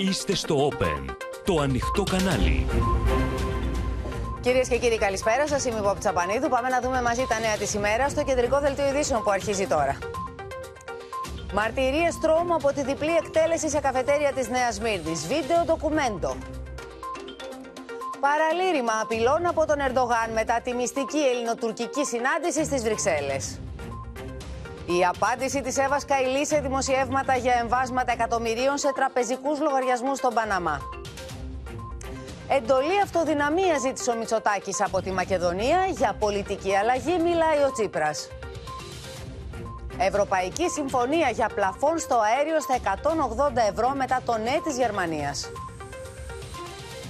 Είστε στο Open, το ανοιχτό κανάλι. Κυρίες και κύριοι, καλησπέρα σας. Είμαι η Πόπη Τσαπανίδου. Πάμε να δούμε μαζί τα νέα της ημέρα στο κεντρικό δελτίο ειδήσεων που αρχίζει τώρα. Μαρτυρίες τρόμου από τη διπλή εκτέλεση σε καφετέρια της Νέας Μύρνη. Βίντεο ντοκουμέντο. Παραλήρημα απειλών από τον Ερντογάν μετά τη μυστική ελληνοτουρκική συνάντηση στις Βρυξέλλες. Η απάντηση της Εύα Καηλή σε δημοσιεύματα για εμβάσματα εκατομμυρίων σε τραπεζικούς λογαριασμούς στον Παναμά. Εντολή αυτοδυναμία ζήτησε ο Μητσοτάκης από τη Μακεδονία. Για πολιτική αλλαγή μιλάει ο Τσίπρας. Ευρωπαϊκή Συμφωνία για πλαφόν στο αέριο στα 180 ευρώ μετά το ναι της Γερμανίας.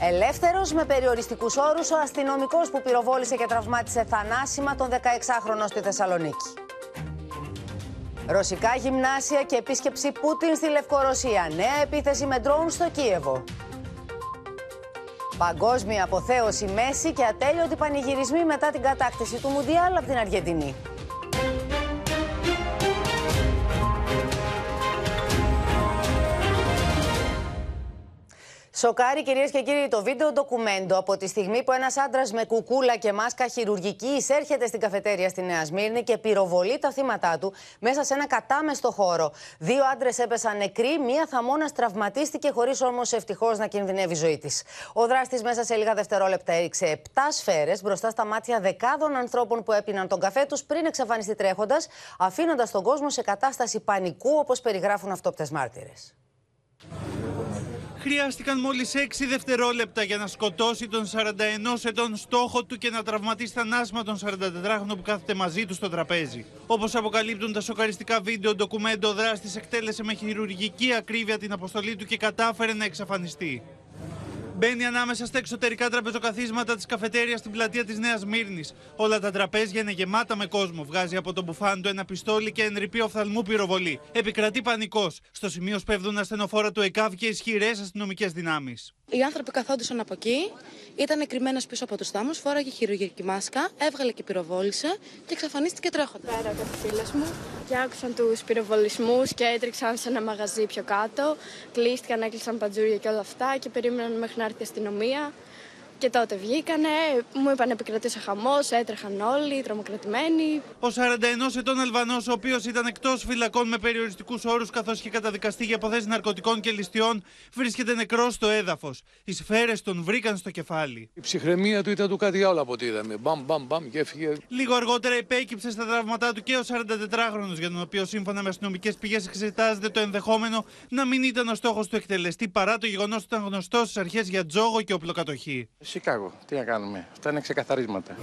Ελεύθερος με περιοριστικούς όρους ο αστυνομικός που πυροβόλησε και τραυμάτισε θανάσιμα τον 16χρονο στη Θεσσαλονίκη. Ρωσικά γυμνάσια και επίσκεψη Πούτιν στη Λευκορωσία. Νέα επίθεση με ντρόουν στο Κίεβο. Παγκόσμια αποθέωση Μέση και ατέλειωτοι πανηγυρισμοί μετά την κατάκτηση του Μουντιάλ από την Αργεντινή. Σοκάρει κυρίες και κύριοι το βίντεο ντοκουμέντο από τη στιγμή που ένας άντρας με κουκούλα και μάσκα χειρουργική εισέρχεται στην καφετέρια στη Νέα Σμύρνη και πυροβολεί τα θύματα του μέσα σε ένα κατάμεστο χώρο. Δύο άντρες έπεσαν νεκροί, μία θαμώνας τραυματίστηκε χωρίς όμως ευτυχώς να κινδυνεύει η ζωή της. Ο δράστης μέσα σε λίγα δευτερόλεπτα έριξε 7 σφαίρες μπροστά στα μάτια δεκάδων ανθρώπων που έπιναν τον καφέ τους πριν εξαφανιστεί τρέχοντας, αφήνοντας τον κόσμο σε κατάσταση πανικού όπως περιγράφουν αυτόπτες μάρτυρες. Χρειάστηκαν μόλις 6 δευτερόλεπτα για να σκοτώσει τον 41 ετών στόχο του και να τραυματίσει θανάσιμα τον 44χρονο που κάθεται μαζί του στο τραπέζι. Όπως αποκαλύπτουν τα σοκαριστικά βίντεο, ντοκουμέντο, ο δράστη εκτέλεσε με χειρουργική ακρίβεια την αποστολή του και κατάφερε να εξαφανιστεί. Μπαίνει ανάμεσα στα εξωτερικά τραπεζοκαθίσματα της καφετέριας στην πλατεία της Νέας Μύρνης. Όλα τα τραπέζια είναι γεμάτα με κόσμο. Βγάζει από τον μπουφάν του ένα πιστόλι και ενρυπή οφθαλμού πυροβολή. Επικρατεί πανικός. Στο σημείο σπέβδουν ασθενοφόρα του ΕΚΑΒ και ισχυρές αστυνομικές δυνάμεις. Οι άνθρωποι καθόντουσαν από εκεί, ήταν κρυμμένο πίσω από τους θάμους, φόραγε χειρουργική μάσκα, έβγαλε και πυροβόλησε και εξαφανίστηκε τρέχοντας. Πέρα κάτι φίλε μου και άκουσαν τους πυροβολισμούς και έτρεξαν σε ένα μαγαζί πιο κάτω. Κλείστηκαν, έκλεισαν παντζούρια και όλα αυτά και περίμεναν μέχρι να έρθει η αστυνομία. Και τότε βγήκανε, μου είπαν επικρατήσει χαμός, έτρεχαν όλοι, τρομοκρατημένοι. Ο 41 ετών Αλβανός, ο οποίος ήταν εκτός φυλακών με περιοριστικούς όρους καθώς είχε καταδικαστεί για αποθέσεις ναρκωτικών και ληστειών, βρίσκεται νεκρός στο έδαφος. Οι σφαίρες τον βρήκαν στο κεφάλι. Η ψυχραιμία του ήταν του κάτι άλλο από ό,τι είδαμε. Μπαμ, μπαμ, μπαμ και έφυγε. Λίγο αργότερα υπέκυψε στα τραύματά του και ο 44χρονο, για τον οποίο σύμφωνα με αστυνομικές πηγές εξετάζεται το ενδεχόμενο να μην ήταν ο στόχος του εκτελεστή παρά το γεγονός ότι ήταν γνωστός στις αρχές για τζόγο και οπλοκατοχή. Σικάγο. Τι να κάνουμε. Αυτά είναι ξεκαθαρίσματα.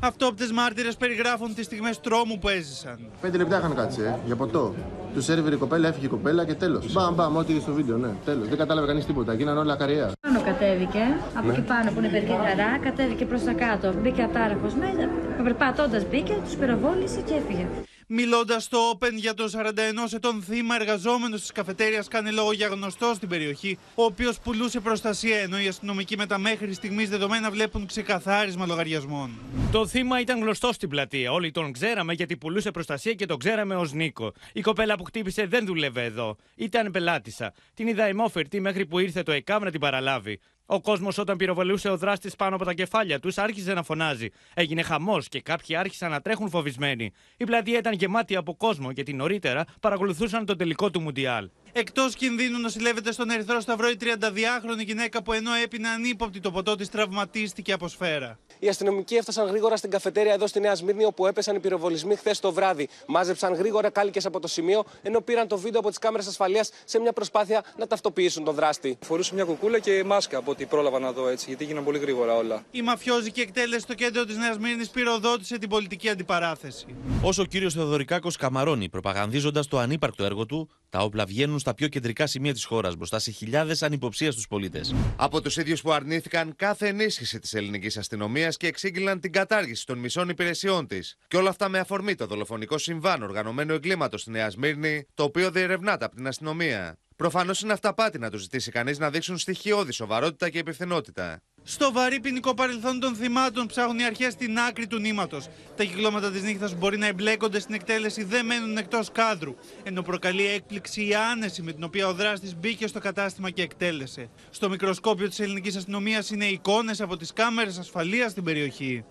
Αυτόπτες μάρτυρες περιγράφουν τις στιγμές τρόμου που έζησαν. Πέντε λεπτά είχαν κάτσει, ε, για ποτό. Του σερβιρε η κοπέλα, έφυγε η κοπέλα και τέλος. Μπαμ, μπαμ, ό,τι είδες στο βίντεο, ναι. Τέλος. Δεν κατάλαβε κανείς τίποτα. Γίνανε όλα καριά. Πάνω κατέβηκε, από εκεί πάνω που είναι περκεταρά, κατέβηκε προς τα κάτω. Μπήκε ατάραχος μέσα, περπατώντας μπήκε, τους πυροβόλησε και έφυγε. Μιλώντας στο Open για το 41 ετών θύμα εργαζόμενος της καφετέριας, κάνει λόγο για γνωστό στην περιοχή, ο οποίος πουλούσε προστασία, ενώ οι αστυνομικοί με τα μέχρι στιγμής δεδομένα βλέπουν ξεκαθάρισμα λογαριασμών. Το θύμα ήταν γνωστό στην πλατεία. Όλοι τον ξέραμε γιατί πουλούσε προστασία και τον ξέραμε ως Νίκο. Η κοπέλα που χτύπησε δεν δούλευε εδώ. Ήταν πελάτησα. Την είδα ημόφερτη μέχρι που ήρθε το ΕΚΑΒ να την παραλάβει. Ο κόσμος, όταν πυροβολούσε ο δράστης πάνω από τα κεφάλια τους, άρχισε να φωνάζει. Έγινε χαμός και κάποιοι άρχισαν να τρέχουν φοβισμένοι. Η πλατεία ήταν γεμάτη από κόσμο γιατί νωρίτερα παρακολουθούσαν το τελικό του Μουντιάλ. Εκτός κινδύνου νοσηλεύεται στον Ερυθρό Σταυρό η 32χρονη γυναίκα που ενώ έπινε ανύποπτη το ποτό της τραυματίστηκε από σφαίρα. Οι αστυνομικοί έφτασαν γρήγορα στην καφετέρια εδώ στη Νέα Σμύρνη, όπου έπεσαν οι πυροβολισμοί χθες το βράδυ. Μάζεψαν γρήγορα κάλικες από το σημείο, ενώ πήραν το βίντεο από τις κάμερες ασφαλείας σε μια προσπάθεια να ταυτοποιήσουν τον δράστη. Φορούσε μια κουκούλα και μάσκα από ό,τι πρόλαβα να δω έτσι, γιατί έγιναν πολύ γρήγορα όλα. Η μαφιόζικη εκτέλεση στο κέντρο της Νέας Μύρνη πυροδότησε την πολιτική αντιπαράθεση. Όσο ο κύριος Θεοδωρικάκος καμαρώνει, προπαγανδίζοντας το ανύπαρκτο έργο του, τα όπλα βγαίνουν στα πιο κεντρικά σημεία της χώρας μπροστά σε χιλιάδες ανυποψία του πολίτες. Από τους ίδιους που αρνήθηκαν κάθε ενίσχυση της ελληνικής αστυνομίας και εξήγηλαν την κατάργηση των μισών υπηρεσιών της. Και όλα αυτά με αφορμή το δολοφονικό συμβάν οργανωμένου εγκλήματος στη Νέα Σμύρνη, το οποίο διερευνάται από την αστυνομία. Προφανώς είναι αυταπάτη να τους ζητήσει κανείς να δείξουν στοιχειώδη σοβαρότητα και υπευθυνότητα. Στο βαρύ ποινικό παρελθόν των θυμάτων ψάχνουν οι αρχές στην άκρη του νήματος. Τα κυκλώματα της νύχτας που μπορεί να εμπλέκονται στην εκτέλεση δεν μένουν εκτός κάδρου. Ενώ προκαλεί έκπληξη η άνεση με την οποία ο δράστης μπήκε στο κατάστημα και εκτέλεσε. Στο μικροσκόπιο της ελληνικής αστυνομίας είναι εικόνες από τις κάμερες ασφαλείας στην περιοχή.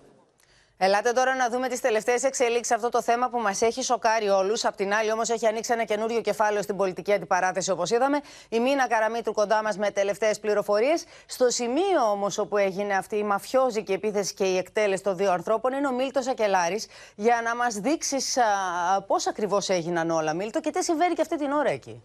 Ελάτε τώρα να δούμε τις τελευταίες εξελίξεις σε αυτό το θέμα που μας έχει σοκάρει όλους. Απ' την άλλη, όμως, έχει ανοίξει ένα καινούριο κεφάλαιο στην πολιτική αντιπαράθεση, όπως είδαμε. Η Μίνα Καραμίτρου κοντά μας με τελευταίες πληροφορίες. Στο σημείο όμως όπου έγινε αυτή η μαφιόζικη επίθεση και η εκτέλεση των δύο ανθρώπων είναι ο Μίλτος Ακελάρης. Για να μας δείξεις πώς ακριβώς έγιναν όλα, Μίλτο, και τι συμβαίνει και αυτή την ώρα εκεί.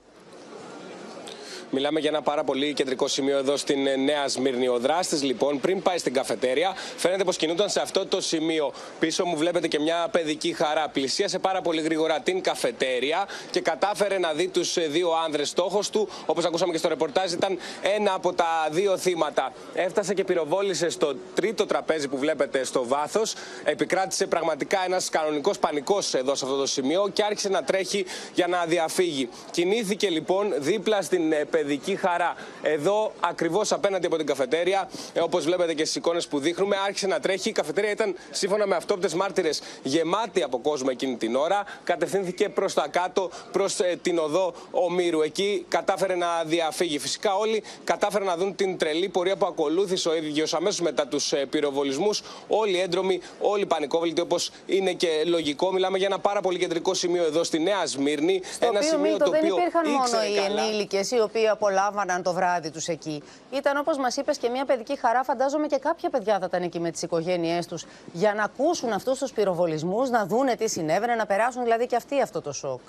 Μιλάμε για ένα πάρα πολύ κεντρικό σημείο εδώ στην ε, Νέα Σμύρνη. Ο δράστης, λοιπόν, πριν πάει στην καφετέρια, φαίνεται πως κινούνταν σε αυτό το σημείο. Πίσω μου βλέπετε και μια παιδική χαρά. Πλησίασε πάρα πολύ γρήγορα την καφετέρια και κατάφερε να δει τους ε, δύο άνδρες. Στόχος του, όπως ακούσαμε και στο ρεπορτάζ, ήταν ένα από τα δύο θύματα. Έφτασε και πυροβόλησε στο τρίτο τραπέζι που βλέπετε στο βάθος. Επικράτησε πραγματικά ένας κανονικός πανικός εδώ σε αυτό το σημείο και άρχισε να τρέχει για να διαφύγει. Κινήθηκε λοιπόν δίπλα στην ε, παιδική χαρά. Εδώ, ακριβώς απέναντι από την καφετέρια, ε, όπως βλέπετε και στις εικόνες που δείχνουμε, άρχισε να τρέχει. Η καφετέρια ήταν, σύμφωνα με αυτόπτες μάρτυρες, γεμάτη από κόσμο εκείνη την ώρα. Κατευθύνθηκε προς τα κάτω, προς ε, την οδό Ομήρου. Εκεί κατάφερε να διαφύγει. Φυσικά όλοι κατάφεραν να δουν την τρελή πορεία που ακολούθησε ο ίδιος αμέσως μετά τους ε, πυροβολισμούς. Όλοι έντρομοι, όλοι πανικόβλητοι, όπως είναι και λογικό. Μιλάμε για ένα πάρα πολύ κεντρικό σημείο εδώ στη Νέα Σμύρνη. Στο ένα οποίο, σημείο Μίλτο, το δεν οποίο υπήρχαν μόνο ήξερε οι καλά. ενήλικες οι οποίοι απολάμβαναν το βράδυ τους εκεί. Ήταν όπως μας είπες και μια παιδική χαρά. Φαντάζομαι και κάποια παιδιά θα ήταν εκεί με τις οικογένειές τους για να ακούσουν αυτούς τους πυροβολισμούς, να δούνε τι συνέβαινε, να περάσουν δηλαδή και αυτοί αυτό το σοκ.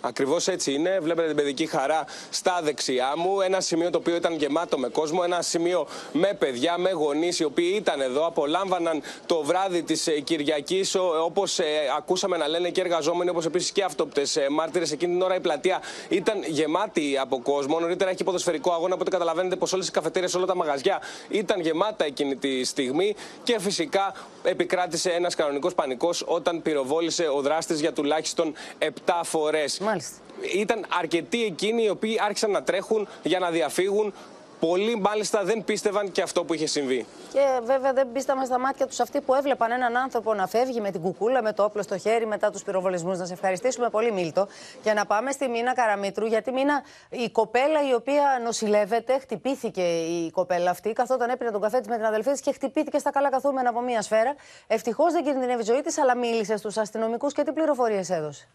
Ακριβώς έτσι είναι. Βλέπετε την παιδική χαρά στα δεξιά μου. Ένα σημείο το οποίο ήταν γεμάτο με κόσμο. Ένα σημείο με παιδιά, με γονείς οι οποίοι ήταν εδώ, απολάμβαναν το βράδυ της Κυριακής. Όπως ακούσαμε να λένε και εργαζόμενοι, όπως επίσης και αυτόπτες μάρτυρες. Εκείνη την ώρα η πλατεία ήταν γεμάτη από κόσμο. Νωρίτερα έχει ποδοσφαιρικό αγώνα, οπότε καταλαβαίνετε πως όλες οι καφετέρειες, όλα τα μαγαζιά ήταν γεμάτα εκείνη τη στιγμή. Και φυσικά επικράτησε ένας κανονικός πανικός όταν πυροβόλησε ο δράστης για τουλάχιστον 7 φορές. Ήταν αρκετοί εκείνοι οι οποίοι άρχισαν να τρέχουν για να διαφύγουν. Πολλοί μάλιστα δεν πίστευαν και αυτό που είχε συμβεί. Και βέβαια δεν πίσταμε στα μάτια τους αυτοί που έβλεπαν έναν άνθρωπο να φεύγει με την κουκούλα, με το όπλο στο χέρι μετά τους πυροβολισμούς. Να σε ευχαριστήσουμε πολύ, Μίλτο. Για να πάμε στη Μίνα Καραμίτρου, γιατί Μίνα, η κοπέλα η οποία νοσηλεύεται, χτυπήθηκε η κοπέλα αυτή, καθόταν έπαιρνε τον καφέ της με την αδελφή της και χτυπήθηκε στα καλά καθούμενα από μία σφαίρα. Ευτυχώς δεν κινδυνεύει η ζωή της, αλλά μίλησες στους αστυνομικούς και τι πληροφορίες έδωσε.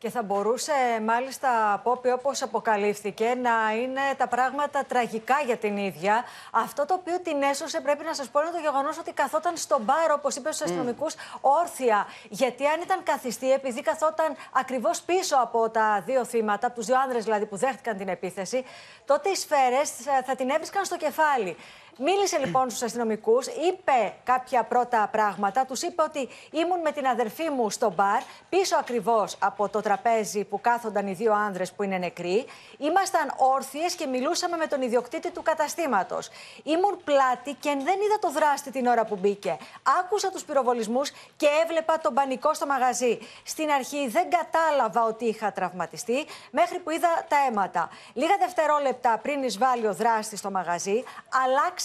Και θα μπορούσε μάλιστα, Πόπη, όπως αποκαλύφθηκε, να είναι τα πράγματα τραγικά για την ίδια. Αυτό το οποίο την έσωσε, πρέπει να σας πω, είναι το γεγονός ότι καθόταν στο μπαρ, όπως είπε στους αστυνομικούς, όρθια. Γιατί αν ήταν καθιστή, επειδή καθόταν ακριβώς πίσω από τα δύο θύματα, από τους δύο άνδρες δηλαδή που δέχτηκαν την επίθεση, τότε οι σφαίρες ε, θα την έβρισκαν στο κεφάλι. Μίλησε λοιπόν στους αστυνομικούς, είπε κάποια πρώτα πράγματα. Τους είπε ότι ήμουν με την αδερφή μου στο μπαρ, πίσω ακριβώς από το τραπέζι που κάθονταν οι δύο άνδρες που είναι νεκροί. Ήμασταν όρθιες και μιλούσαμε με τον ιδιοκτήτη του καταστήματος. Ήμουν πλάτη και δεν είδα το δράστη την ώρα που μπήκε. Άκουσα τους πυροβολισμούς και έβλεπα τον πανικό στο μαγαζί. Στην αρχή δεν κατάλαβα ότι είχα τραυματιστεί, μέχρι που είδα τα αίματα. Λίγα δευτερόλεπτα πριν εισβάλλει ο δράστη στο μαγαζί,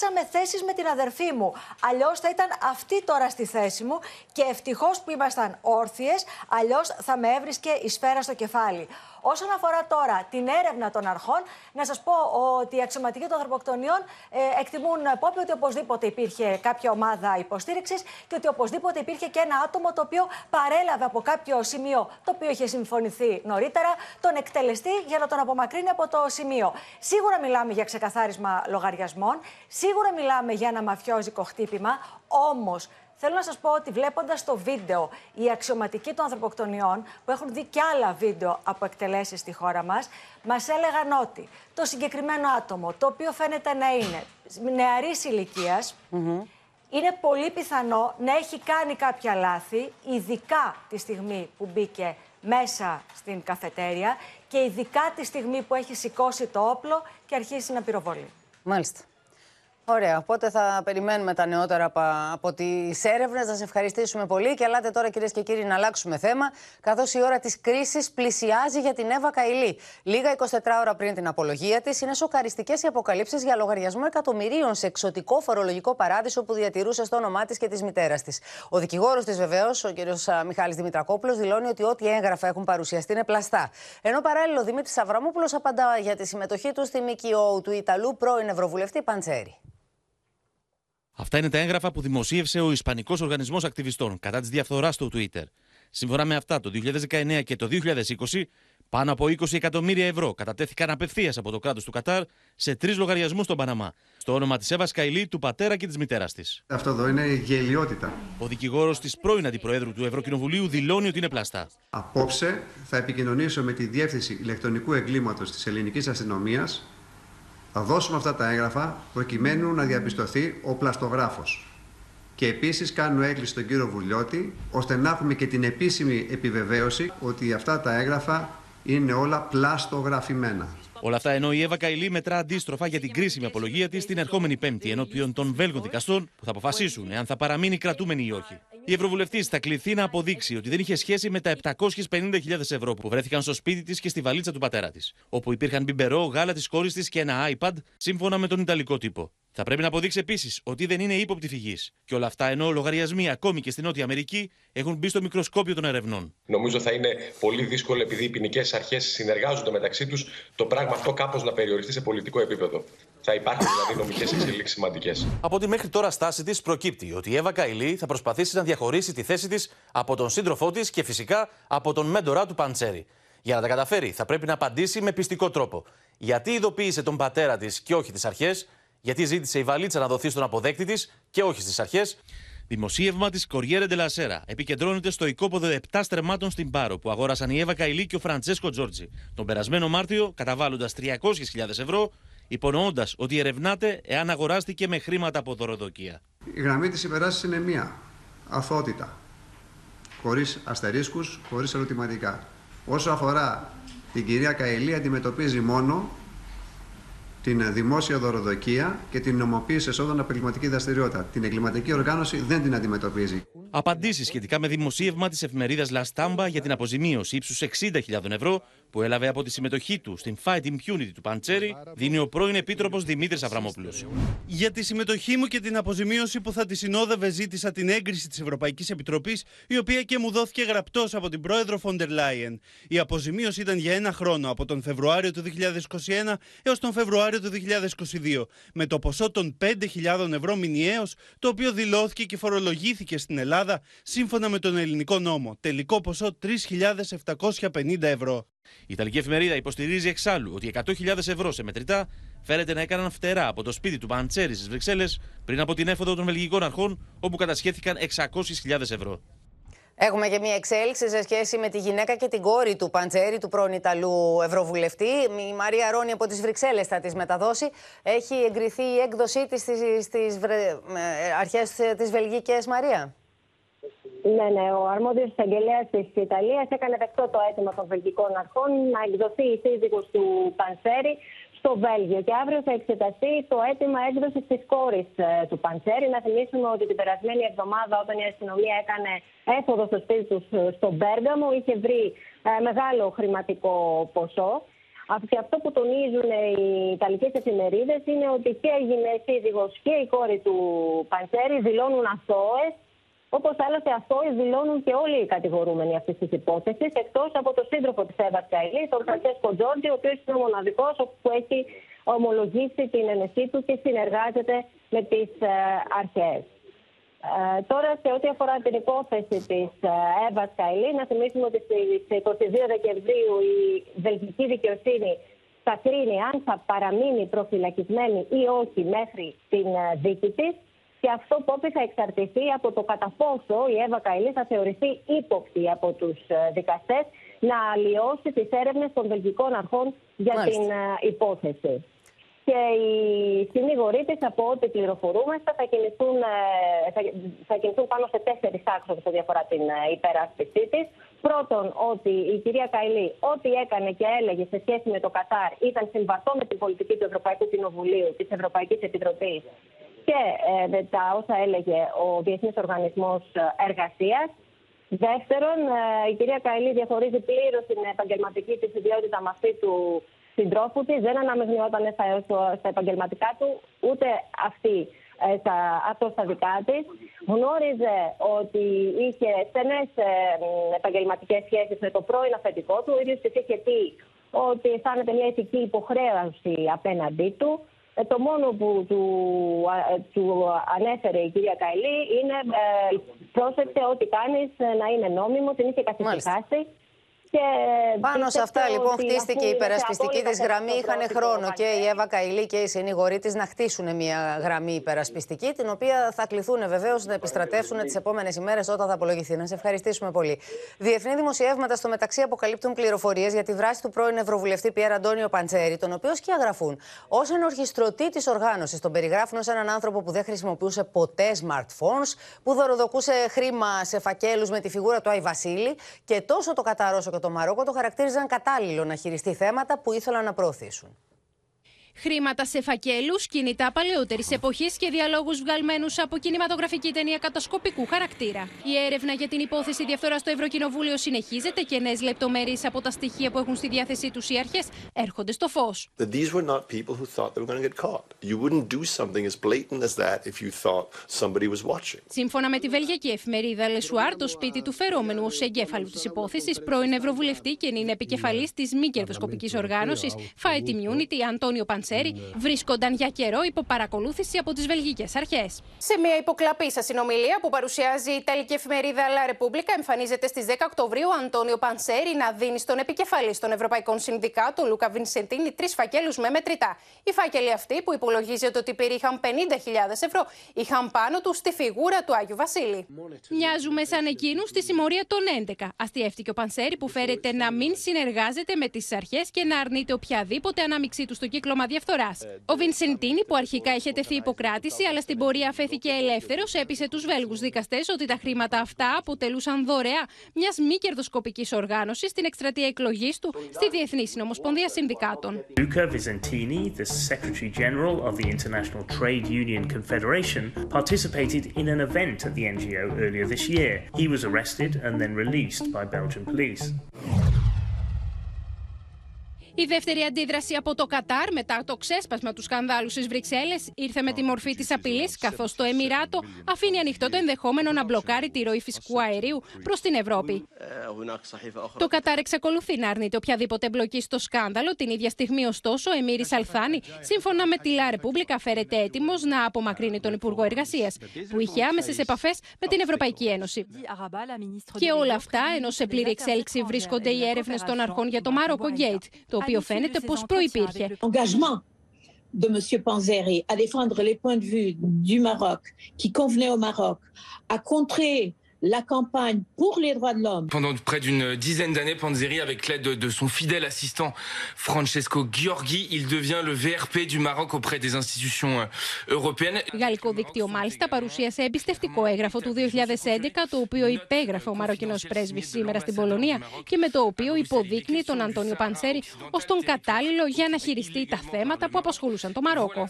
αλλάξαμε θέσεις με την αδερφή μου. Αλλιώς θα ήταν αυτή τώρα στη θέση μου και ευτυχώς που ήμασταν όρθιες, αλλιώς θα με έβρισκε η σφαίρα στο κεφάλι. Όσον αφορά τώρα την έρευνα των αρχών, να σας πω ότι οι αξιωματικοί των ανθρωποκτονιών ε, εκτιμούν πόπι ότι οπωσδήποτε υπήρχε κάποια ομάδα υποστήριξης και ότι οπωσδήποτε υπήρχε και ένα άτομο το οποίο παρέλαβε από κάποιο σημείο το οποίο είχε συμφωνηθεί νωρίτερα τον εκτελεστή για να τον απομακρύνει από το σημείο. Σίγουρα μιλάμε για ξεκαθάρισμα λογαριασμών, σίγουρα μιλάμε για ένα μαφιόζικο χτύπημα, όμως Θέλω να σας πω ότι βλέποντας το βίντεο, οι αξιωματικοί των ανθρωποκτονιών, που έχουν δει και άλλα βίντεο από εκτελέσεις στη χώρα μας, μας έλεγαν ότι το συγκεκριμένο άτομο, το οποίο φαίνεται να είναι νεαρής ηλικίας, είναι πολύ πιθανό να έχει κάνει κάποια λάθη, ειδικά τη στιγμή που μπήκε μέσα στην καφετέρια και ειδικά τη στιγμή που έχει σηκώσει το όπλο και αρχίσει να πυροβολεί. Μάλιστα. Ωραία. Οπότε θα περιμένουμε τα νεότερα από- από τις έρευνες. Να σε ευχαριστήσουμε πολύ. Και ελάτε τώρα, κυρίες και κύριοι, να αλλάξουμε θέμα. Καθώς η ώρα της κρίσης πλησιάζει για την Εύα Καηλή. Λίγα 24 ώρα πριν την απολογία της, είναι σοκαριστικές οι αποκαλύψεις για λογαριασμό εκατομμυρίων σε εξωτικό φορολογικό παράδεισο που διατηρούσε στο όνομά της και της μητέρας της. Ο δικηγόρος της, βεβαίως, ο κ. Μιχάλης Δημητρακόπουλος, δηλώνει ότι ό,τι έγγραφα έχουν παρουσιαστεί είναι πλαστά. Ενώ παράλληλο, ο Δημήτρης Αβραμόπουλος απαντά για τη συμμετοχή του στη ΜΚΟ του Ιταλού πρώην Ευρωβουλευτή Παντσέρη. Αυτά είναι τα έγγραφα που δημοσίευσε ο Ισπανικός Οργανισμός Ακτιβιστών κατά της διαφθοράς στο Twitter. Σύμφωνα με αυτά, το 2019 και το 2020, πάνω από 20 εκατομμύρια ευρώ κατατέθηκαν απευθείας από το κράτος του Κατάρ σε τρεις λογαριασμούς στον Παναμά, στο όνομα της Εύα Καηλή, του πατέρα και της μητέρας της. Αυτό εδώ είναι γελιότητα. Ο δικηγόρος της πρώην Αντιπροέδρου του Ευρωκοινοβουλίου δηλώνει ότι είναι πλαστά. Απόψε θα επικοινωνήσω με τη Διεύθυνση Ηλεκτρονικού Εγκλήματος της Ελληνικής Αστυνομίας. Θα δώσουμε αυτά τα έγγραφα προκειμένου να διαπιστωθεί ο πλαστογράφος. Και επίσης κάνω έκκληση στον κύριο Βουλιώτη ώστε να έχουμε και την επίσημη επιβεβαίωση ότι αυτά τα έγγραφα είναι όλα πλαστογραφημένα. Όλα αυτά ενώ η Εύα Καηλή μετρά αντίστροφα για την κρίσιμη απολογία της την ερχόμενη Πέμπτη ενώπιον των Βέλγων δικαστών που θα αποφασίσουν εάν θα παραμείνει κρατούμενη ή όχι. Η Ευρωβουλευτής θα κληθεί να αποδείξει ότι δεν είχε σχέση με τα 750.000 ευρώ που βρέθηκαν στο σπίτι της και στη βαλίτσα του πατέρα της, όπου υπήρχαν μπιμπερό, γάλα της κόρης της και ένα iPad, σύμφωνα με τον Ιταλικό τύπο. Θα πρέπει να αποδείξει επίσης ότι δεν είναι ύποπτη φυγής. Και όλα αυτά ενώ λογαριασμοί ακόμη και στη Νότια Αμερική έχουν μπει στο μικροσκόπιο των ερευνών. Νομίζω θα είναι πολύ δύσκολο επειδή οι ποινικές αρχές συνεργάζονται μεταξύ τους το πράγμα αυτό κάπως να περιοριστεί σε πολιτικό επίπεδο. Θα υπάρχουν δηλαδή νομικές εξελίξεις σημαντικές. Από τη μέχρι τώρα στάση της προκύπτει ότι η Εύα Καηλή θα προσπαθήσει να διαχωρίσει τη θέση της από τον σύντροφό της και φυσικά από τον μέντορά του Παντσέρη. Για να τα καταφέρει, θα πρέπει να απαντήσει με πιστικό τρόπο. Γιατί ειδοποίησε τον πατέρα της και όχι τις αρχές, γιατί ζήτησε η βαλίτσα να δοθεί στον αποδέκτη της και όχι στις αρχές. Δημοσίευμα της Κοριέρε Ντελασέρα επικεντρώνεται στο οικόποδο 7 στρεμμάτων στην Πάρο που αγόρασαν η Εύα Καηλή και ο Φραντσέσκο Τζόρτζι τον περασμένο Μάρτιο, καταβάλλοντας 300.000 ευρώ, υπονοώντας ότι ερευνάται εάν αγοράστηκε με χρήματα από δωροδοκία. Η γραμμή της υπεράσης είναι μία. Αθότητα. Χωρίς αστερίσκους, χωρίς ερωτηματικά. Όσο αφορά την κυρία Καηλή, αντιμετωπίζει μόνο την δημόσια δωροδοκία και την νομοποίηση εσόδων από εγκληματική δραστηριότητα. Την εγκληματική οργάνωση δεν την αντιμετωπίζει. Απαντήσεις σχετικά με δημοσίευμα της εφημερίδας La Stampa για την αποζημίωση ύψους 60.000 ευρώ που έλαβε από τη συμμετοχή του στην Fight Impunity του Παντσέρη, δίνει ο πρώην Επίτροπος Δημήτρης Αβραμόπουλος. Για τη συμμετοχή μου και την αποζημίωση που θα τη συνόδευε, ζήτησα την έγκριση της Ευρωπαϊκής Επιτροπής, η οποία και μου δόθηκε γραπτός από την πρόεδρο Φοντερ Λάιεν. Η αποζημίωση ήταν για ένα χρόνο, από τον Φεβρουάριο του 2021 έως τον Φεβρουάριο του 2022, με το ποσό των 5.000 ευρώ μηνιαίως, το οποίο δηλώθηκε και φορολογήθηκε στην Ελλάδα σύμφωνα με τον ελληνικό νόμο. Τελικό ποσό 3.750 ευρώ. Η Ιταλική εφημερίδα υποστηρίζει εξάλλου ότι 100.000 ευρώ σε μετρητά φέρεται να έκαναν φτερά από το σπίτι του Παντσέρη στις Βρυξέλλες πριν από την έφοδο των βελγικών αρχών, όπου κατασχέθηκαν 600.000 ευρώ. Έχουμε και μία εξέλιξη σε σχέση με τη γυναίκα και την κόρη του Παντσέρη, του πρώην Ιταλού Ευρωβουλευτή. Η Μαρία Ρόνι από τις Βρυξέλλες θα τις μεταδώσει. Έχει εγκριθεί η έκδοσή της στις, στις βρε... ε, αρχές της Βελγικής, Μαρία. Ναι, ναι. Ο αρμόδιος εισαγγελέα της Ιταλίας έκανε δεκτό το αίτημα των βελγικών αρχών να εκδοθεί η σύζυγος του Πανσέρη στο Βέλγιο. Και αύριο θα εξεταστεί το αίτημα έκδοσης της κόρης του Πανσέρη. Να θυμίσουμε ότι την περασμένη εβδομάδα, όταν η αστυνομία έκανε έφοδο στο σπίτι τους στο Μπέργαμο, είχε βρει ε, μεγάλο χρηματικό ποσό. Και αυτό που τονίζουν οι Ιταλικές εφημερίδες είναι ότι και η σύζυγος και η κόρη του Παντσέρη δηλώνουν αθώες Όπως άλλωστε αυτό δηλώνουν και όλοι οι κατηγορούμενοι αυτής της υπόθεσης, εκτός από τον σύντροφο της Εύα Καηλή, τον Φρανσέσκο Τζόρτζι, ο οποίος είναι ο μοναδικός που έχει ομολογήσει την ενεσή του και συνεργάζεται με τις αρχές. Ε, τώρα, σε ό,τι αφορά την υπόθεση της Εύα Καηλή, να θυμίσουμε ότι στις 22 Δεκεμβρίου η βελγική δικαιοσύνη θα κρίνει αν θα παραμείνει προφυλακισμένη ή όχι μέχρι την δίκη της. Και αυτό που θα εξαρτηθεί από το κατά πόσο η Εύα Καηλή θα θεωρηθεί ύποπτη από τους δικαστές να αλλοιώσει τις έρευνες των βελγικών αρχών για Μάλιστα. την ε, υπόθεση. Και οι συνήγοροι τη, από ό,τι πληροφορούμαστε, θα κινηθούν, ε, θα, θα κινηθούν πάνω σε τέσσερις άξονες ό,τι αφορά την ε, υπεράσπιση της. Πρώτον, ότι η κυρία Καηλή, ό,τι έκανε και έλεγε σε σχέση με το Κατάρ, ήταν συμβατό με την πολιτική του Ευρωπαϊκού Κοινοβουλίου, της Ευρωπαϊκής Επιτροπής και ε, με τα όσα έλεγε ο Διεθνής Οργανισμός Εργασίας. Δεύτερον, ε, η κυρία Καηλή διαχωρίζει πλήρως την επαγγελματική της ιδιότητα με αυτή του συντρόφου της. Δεν αναμειγνυόταν στα, στα επαγγελματικά του, ούτε αυτή ε, στα, αυτό στα δικά της. Γνώριζε ότι είχε στενές ε, επαγγελματικές σχέσεις με το πρώην αφεντικό του. Ο ίδιος της είχε πει ότι αισθάνεται μια ηθική υποχρέωση απέναντί του. Ε, το μόνο που του, ε, του ανέφερε η κυρία Καηλή είναι ε, πρόσεξε ό,τι κάνεις να είναι νόμιμο, την είχε καθησυχάσει. Πάνω σε αυτά λοιπόν χτίστηκε η υπερασπιστική της γραμμή. Είχαν χρόνο και η Εύα Καηλή και οι συνήγοροι της να χτίσουν μια γραμμή υπερασπιστική, την οποία θα κληθούν βεβαίως να επιστρατεύσουν τις επόμενες ημέρες όταν θα απολογηθεί. Να σε ευχαριστήσουμε πολύ. Διεθνή δημοσιεύματα στο μεταξύ αποκαλύπτουν πληροφορίες για τη δράση του πρώην Ευρωβουλευτή Πιέρα Αντώνιο Παντσέρη, τον οποίος σκιαγραφούν ως ενορχιστρωτή της οργάνωσης. Τον περιγράφουν ως έναν άνθρωπο που δεν χρησιμοποιούσε ποτέ smartphones, που δωροδοκούσε χρήμα σε φακέλους με τη φιγούρα του Άι Βασίλη και τόσο το Καταρό και το Μαρόκο το χαρακτήριζαν κατάλληλο να χειριστεί θέματα που ήθελαν να προωθήσουν. Χρήματα σε φακέλους, κινητά παλαιότερης εποχής και διαλόγους βγαλμένους από κινηματογραφική ταινία κατασκοπικού χαρακτήρα. Η έρευνα για την υπόθεση διαφθοράς στο Ευρωκοινοβούλιο συνεχίζεται και νέες λεπτομέρειες από τα στοιχεία που έχουν στη διάθεσή τους οι αρχές έρχονται στο φως. Σύμφωνα με τη βελγιακή εφημερίδα Λεσουάρ, το σπίτι του φερόμενου ως εγκέφαλου της υπόθεσης, πρώην Ευρωβουλευτή και είναι επικεφαλής της μη κερδοσκοπικής οργάνωσης Fight Immunity, Αντώνιο Παντσέρη, βρίσκονταν για καιρό υπό παρακολούθηση από τις βελγικές αρχές. Σε μια υποκλαπή σας συνομιλία που παρουσιάζει η Ιταλική εφημερίδα La Repubblica, εμφανίζεται στις 10 Οκτωβρίου ο Αντώνιο Παντσέρη να δίνει στον επικεφαλή των Ευρωπαϊκών Συνδικάτων, Λούκα Βινσεντίνη, τρεις φακέλους με μετρητά. Οι φάκελοι αυτοί, που υπολογίζεται ότι περιείχαν 50.000 ευρώ, είχαν πάνω του στη φιγούρα του Άγιου Βασίλη. Μοιάζουμε σαν εκείνους στη συμμορία των 11. Αστιεύτηκε ο Πανσέρη που φέρεται να μην συνεργάζεται με τις αρχές και να αρνείται οποιαδήποτε ανάμειξή του στο κύκλωμα διαφθορά. Ο Βινσεντίνη, που αρχικά είχε τεθεί υποκράτηση, αλλά στην πορεία αφέθηκε ελεύθερο, έπεισε του Βέλγου δικαστέ ότι τα χρήματα αυτά αποτελούσαν δωρεά μια μη κερδοσκοπική οργάνωση στην εκστρατεία εκλογή του στη Διεθνή Συνομοσπονδία Συνδικάτων. Luca Visentini, the Secretary General of the International Trade Union Confederation, participated in an event at the NGO earlier this year. He was arrested and then released by Belgian police. Η δεύτερη αντίδραση από το Κατάρ μετά το ξέσπασμα του σκανδάλου στις Βρυξέλλες ήρθε με τη μορφή της απειλής, καθώς το Εμμυράτο αφήνει ανοιχτό το ενδεχόμενο να μπλοκάρει τη ροή φυσικού αερίου προς την Ευρώπη. Το Κατάρ εξακολουθεί να αρνείται οποιαδήποτε εμπλοκή στο σκάνδαλο. Την ίδια στιγμή, ωστόσο, ο Εμμύρης Αλθάνη, σύμφωνα με τη Λα Ρεπούμπλικα, φέρεται έτοιμος να απομακρύνει τον Υπουργό Εργασίας, που είχε άμεσες επαφές με την Ευρωπαϊκή Ένωση. Και όλα αυτά ενώ σε πλήρη εξέλιξη βρίσκονται οι έρευνες των αρχών για το Μάροκο Γκέιτ, το οποίο φαίνεται πως προϋπήρχε. de M. Panzeri à défendre les points de vue du Maroc qui convenaient au Maroc, à contrer la campagne pour les droits de l'homme. Pendant près d'une dizaine d'années, Panzeri, avec l'aide de son fidèle assistant Francesco Gheorghi, il devient le VRP du Maroc auprès des institutions européennes. Γαλλικό δίκτυο μάλιστα παρουσίασε εμπιστευτικό έγγραφο του 2011, το οποίο υπέγραφε ο Μαροκινός πρέσβης σήμερα στην Πολωνία και με το οποίο υποδείκνει τον Αντώνιο Παντσέρη ως τον κατάλληλο για να χειριστεί τα θέματα που απασχολούσαν το Μαρόκο.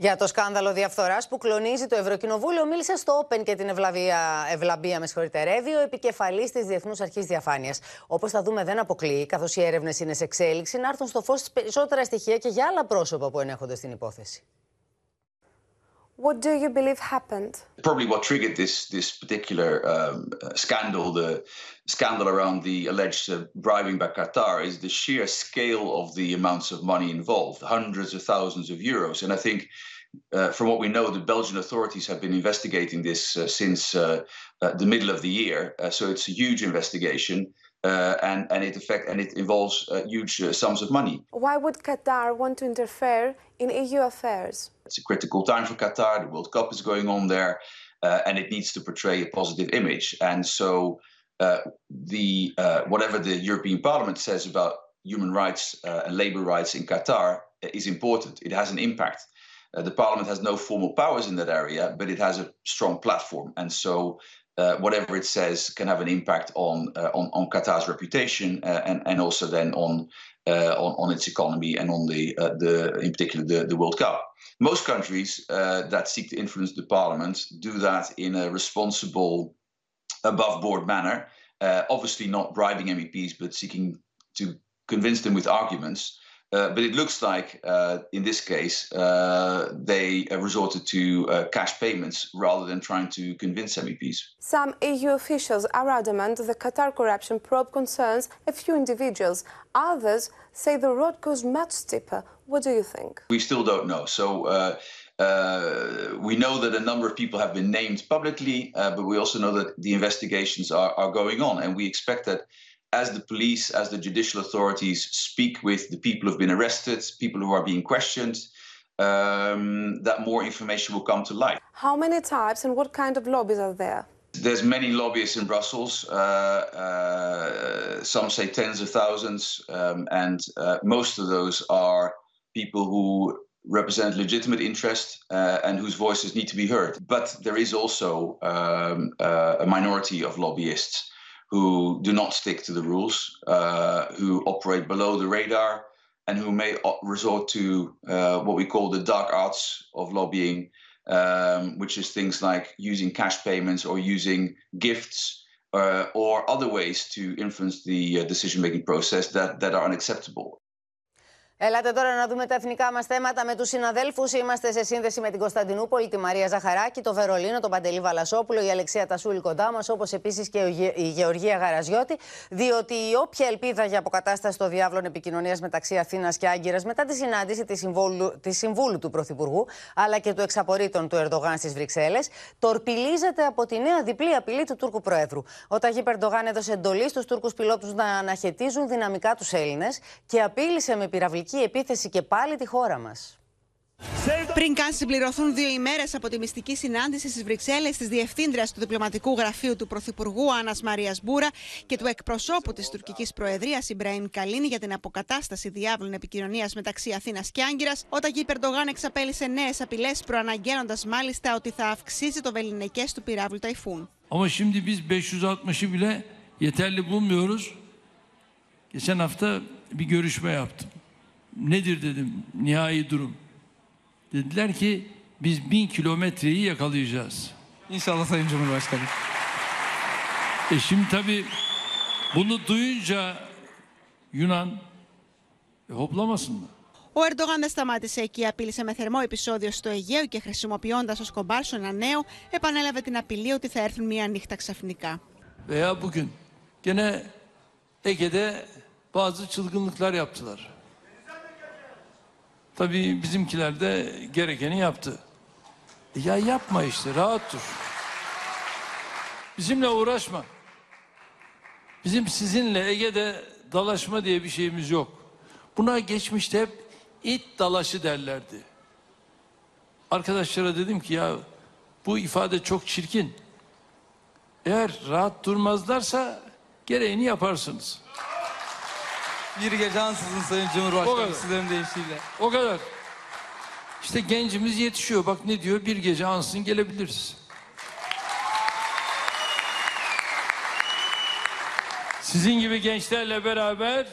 Για το σκάνδαλο διαφθοράς που κλονίζει το Ευρωκοινοβούλιο, μίλησε στο Open και την ευλαβία, ευλαμπία, με συγχωρείτε, Ρέβη, ο επικεφαλής της Διεθνούς Αρχής Διαφάνειας. Όπως θα δούμε, δεν αποκλείει, καθώς οι έρευνες είναι σε εξέλιξη, να έρθουν στο φως περισσότερα στοιχεία και για άλλα πρόσωπα που ενέχονται στην υπόθεση. What do you believe happened? Probably what triggered this this particular um, scandal, the scandal around the alleged uh, bribing by Qatar, is the sheer scale of the amounts of money involved, hundreds of thousands of euros. And I think, uh, from what we know, the Belgian authorities have been investigating this uh, since uh, uh, the middle of the year. Uh, so it's a huge investigation. and and it affect and it involves huge sums of money. Why would Qatar want to interfere in EU affairs? It's a critical time for Qatar. The World Cup is going on there, uh, and it needs to portray a positive image. And so, uh, the uh, whatever the European Parliament says about human rights and labor rights in Qatar is important. It has an impact. the Parliament has no formal powers in that area, but it has a strong platform, and so uh, whatever it says can have an impact on uh, on, on Qatar's reputation uh, and and also then on uh, on, on its economy and on the uh, the in particular the, the World Cup. Most countries uh, that seek to influence the parliament do that in a responsible, above board manner. Obviously, not bribing MEPs, but seeking to convince them with arguments. Uh, but it looks like uh, in this case uh, they resorted to uh, cash payments rather than trying to convince MEPs. Some EU officials are adamant the Qatar corruption probe concerns a few individuals. Others say the road goes much steeper. What do you think? We still don't know. So uh, uh, we know that a number of people have been named publicly, uh, but we also know that the investigations are, are going on, and we expect that as the police, as the judicial authorities speak with the people who've been arrested, people who are being questioned, um, that more information will come to light. How many types and what kind of lobbies are there? There's many lobbyists in Brussels. Uh, uh, some say tens of thousands, um, and uh, most of those are people who represent legitimate interest uh, and whose voices need to be heard. But there is also um, uh, a minority of lobbyists who do not stick to the rules, uh, who operate below the radar, and who may resort to uh, what we call the dark arts of lobbying, um, which is things like using cash payments or using gifts uh, or other ways to influence the uh, decision making process that, that are unacceptable. Ελάτε τώρα να δούμε τα εθνικά μας θέματα με τους συναδέλφους. Είμαστε σε σύνδεση με την Κωνσταντινούπολη, τη Μαρία Ζαχαράκη, το Βερολίνο, τον Παντελή Βαλασόπουλο, η Αλεξία Τασούλη κοντά μας, όπως επίσης και η Γεωργία Γαραζιώτη. Διότι η όποια ελπίδα για αποκατάσταση των διάβλων επικοινωνίας μεταξύ Αθήνας και Άγκυρας μετά τη συνάντηση της Συμβούλου, της Συμβούλου του Πρωθυπουργού αλλά και του εξαπορρίτων του Ερντογάν στις Βρυξέλλες, τορπιλίζεται από τη νέα διπλή απειλή του Τούρκου Προέδρου. Ο Ταγί Περντογάν έδωσε εντολή στους Τούρκους πιλότους να αναχαιτίζουν δυναμικά τους Έλληνες και απείλησε με πυραυλική επίθεση και πάλι τη χώρα μας. Πριν καν συμπληρωθούν δύο ημέρες από τη μυστική συνάντηση στις Βρυξέλλες της Διευθύντριας του Διπλωματικού Γραφείου του Πρωθυπουργού Άννας Μαρίας Μπούρα και του εκπροσώπου της τουρκικής Προεδρίας Ιμπραήμ Καλίνη για την αποκατάσταση διάβλων επικοινωνίας μεταξύ Αθήνας και Άγκυρας, ο Ταγί Περντογάν εξαπέλυσε νέες απειλές, προαναγγέλλοντας μάλιστα ότι θα αυξήσει το βεληνικές του πυράβλου Ταϊφούν. Ama şimdi biz 560'ı bile yeterli bulmuyoruz. Geçen hafta bir görüşme yaptım. Nedir dedim nihai durum. Dediler ki biz bin kilometreyi yakalayacağız. İnşallah Sayın Cumhurbaşkanı. E şimdi tabii bunu duyunca Yunan e, hoplamasın mı? Ο Ερντογάν δεν σταμάτησε εκεί. Απείλησε με θερμό επεισόδιο στο Αιγαίο και χρησιμοποιώντα ω κομπάρσο ένα νέο, επανέλαβε την απειλή ότι θα έρθουν μία νύχτα ξαφνικά. Veya bugün gene Ege'de bazı çılgınlıklar yaptılar. Tabii bizimkiler de gerekeni yaptı. E ya yapma işte rahat dur. Bizimle uğraşma. Bizim sizinle Ege'de dalaşma diye bir şeyimiz yok. Buna geçmişte hep it dalaşı derlerdi. Arkadaşlara dedim ki ya bu ifade çok çirkin. Eğer rahat durmazlarsa gereğini yaparsınız. Bir gece ansızın Sayın O Cumhurbaşkanı kadar. sizlerin deyişiyle. O kadar. İşte gencimiz yetişiyor. Bak ne diyor? Bir gece ansın gelebiliriz. Sizin gibi gençlerle beraber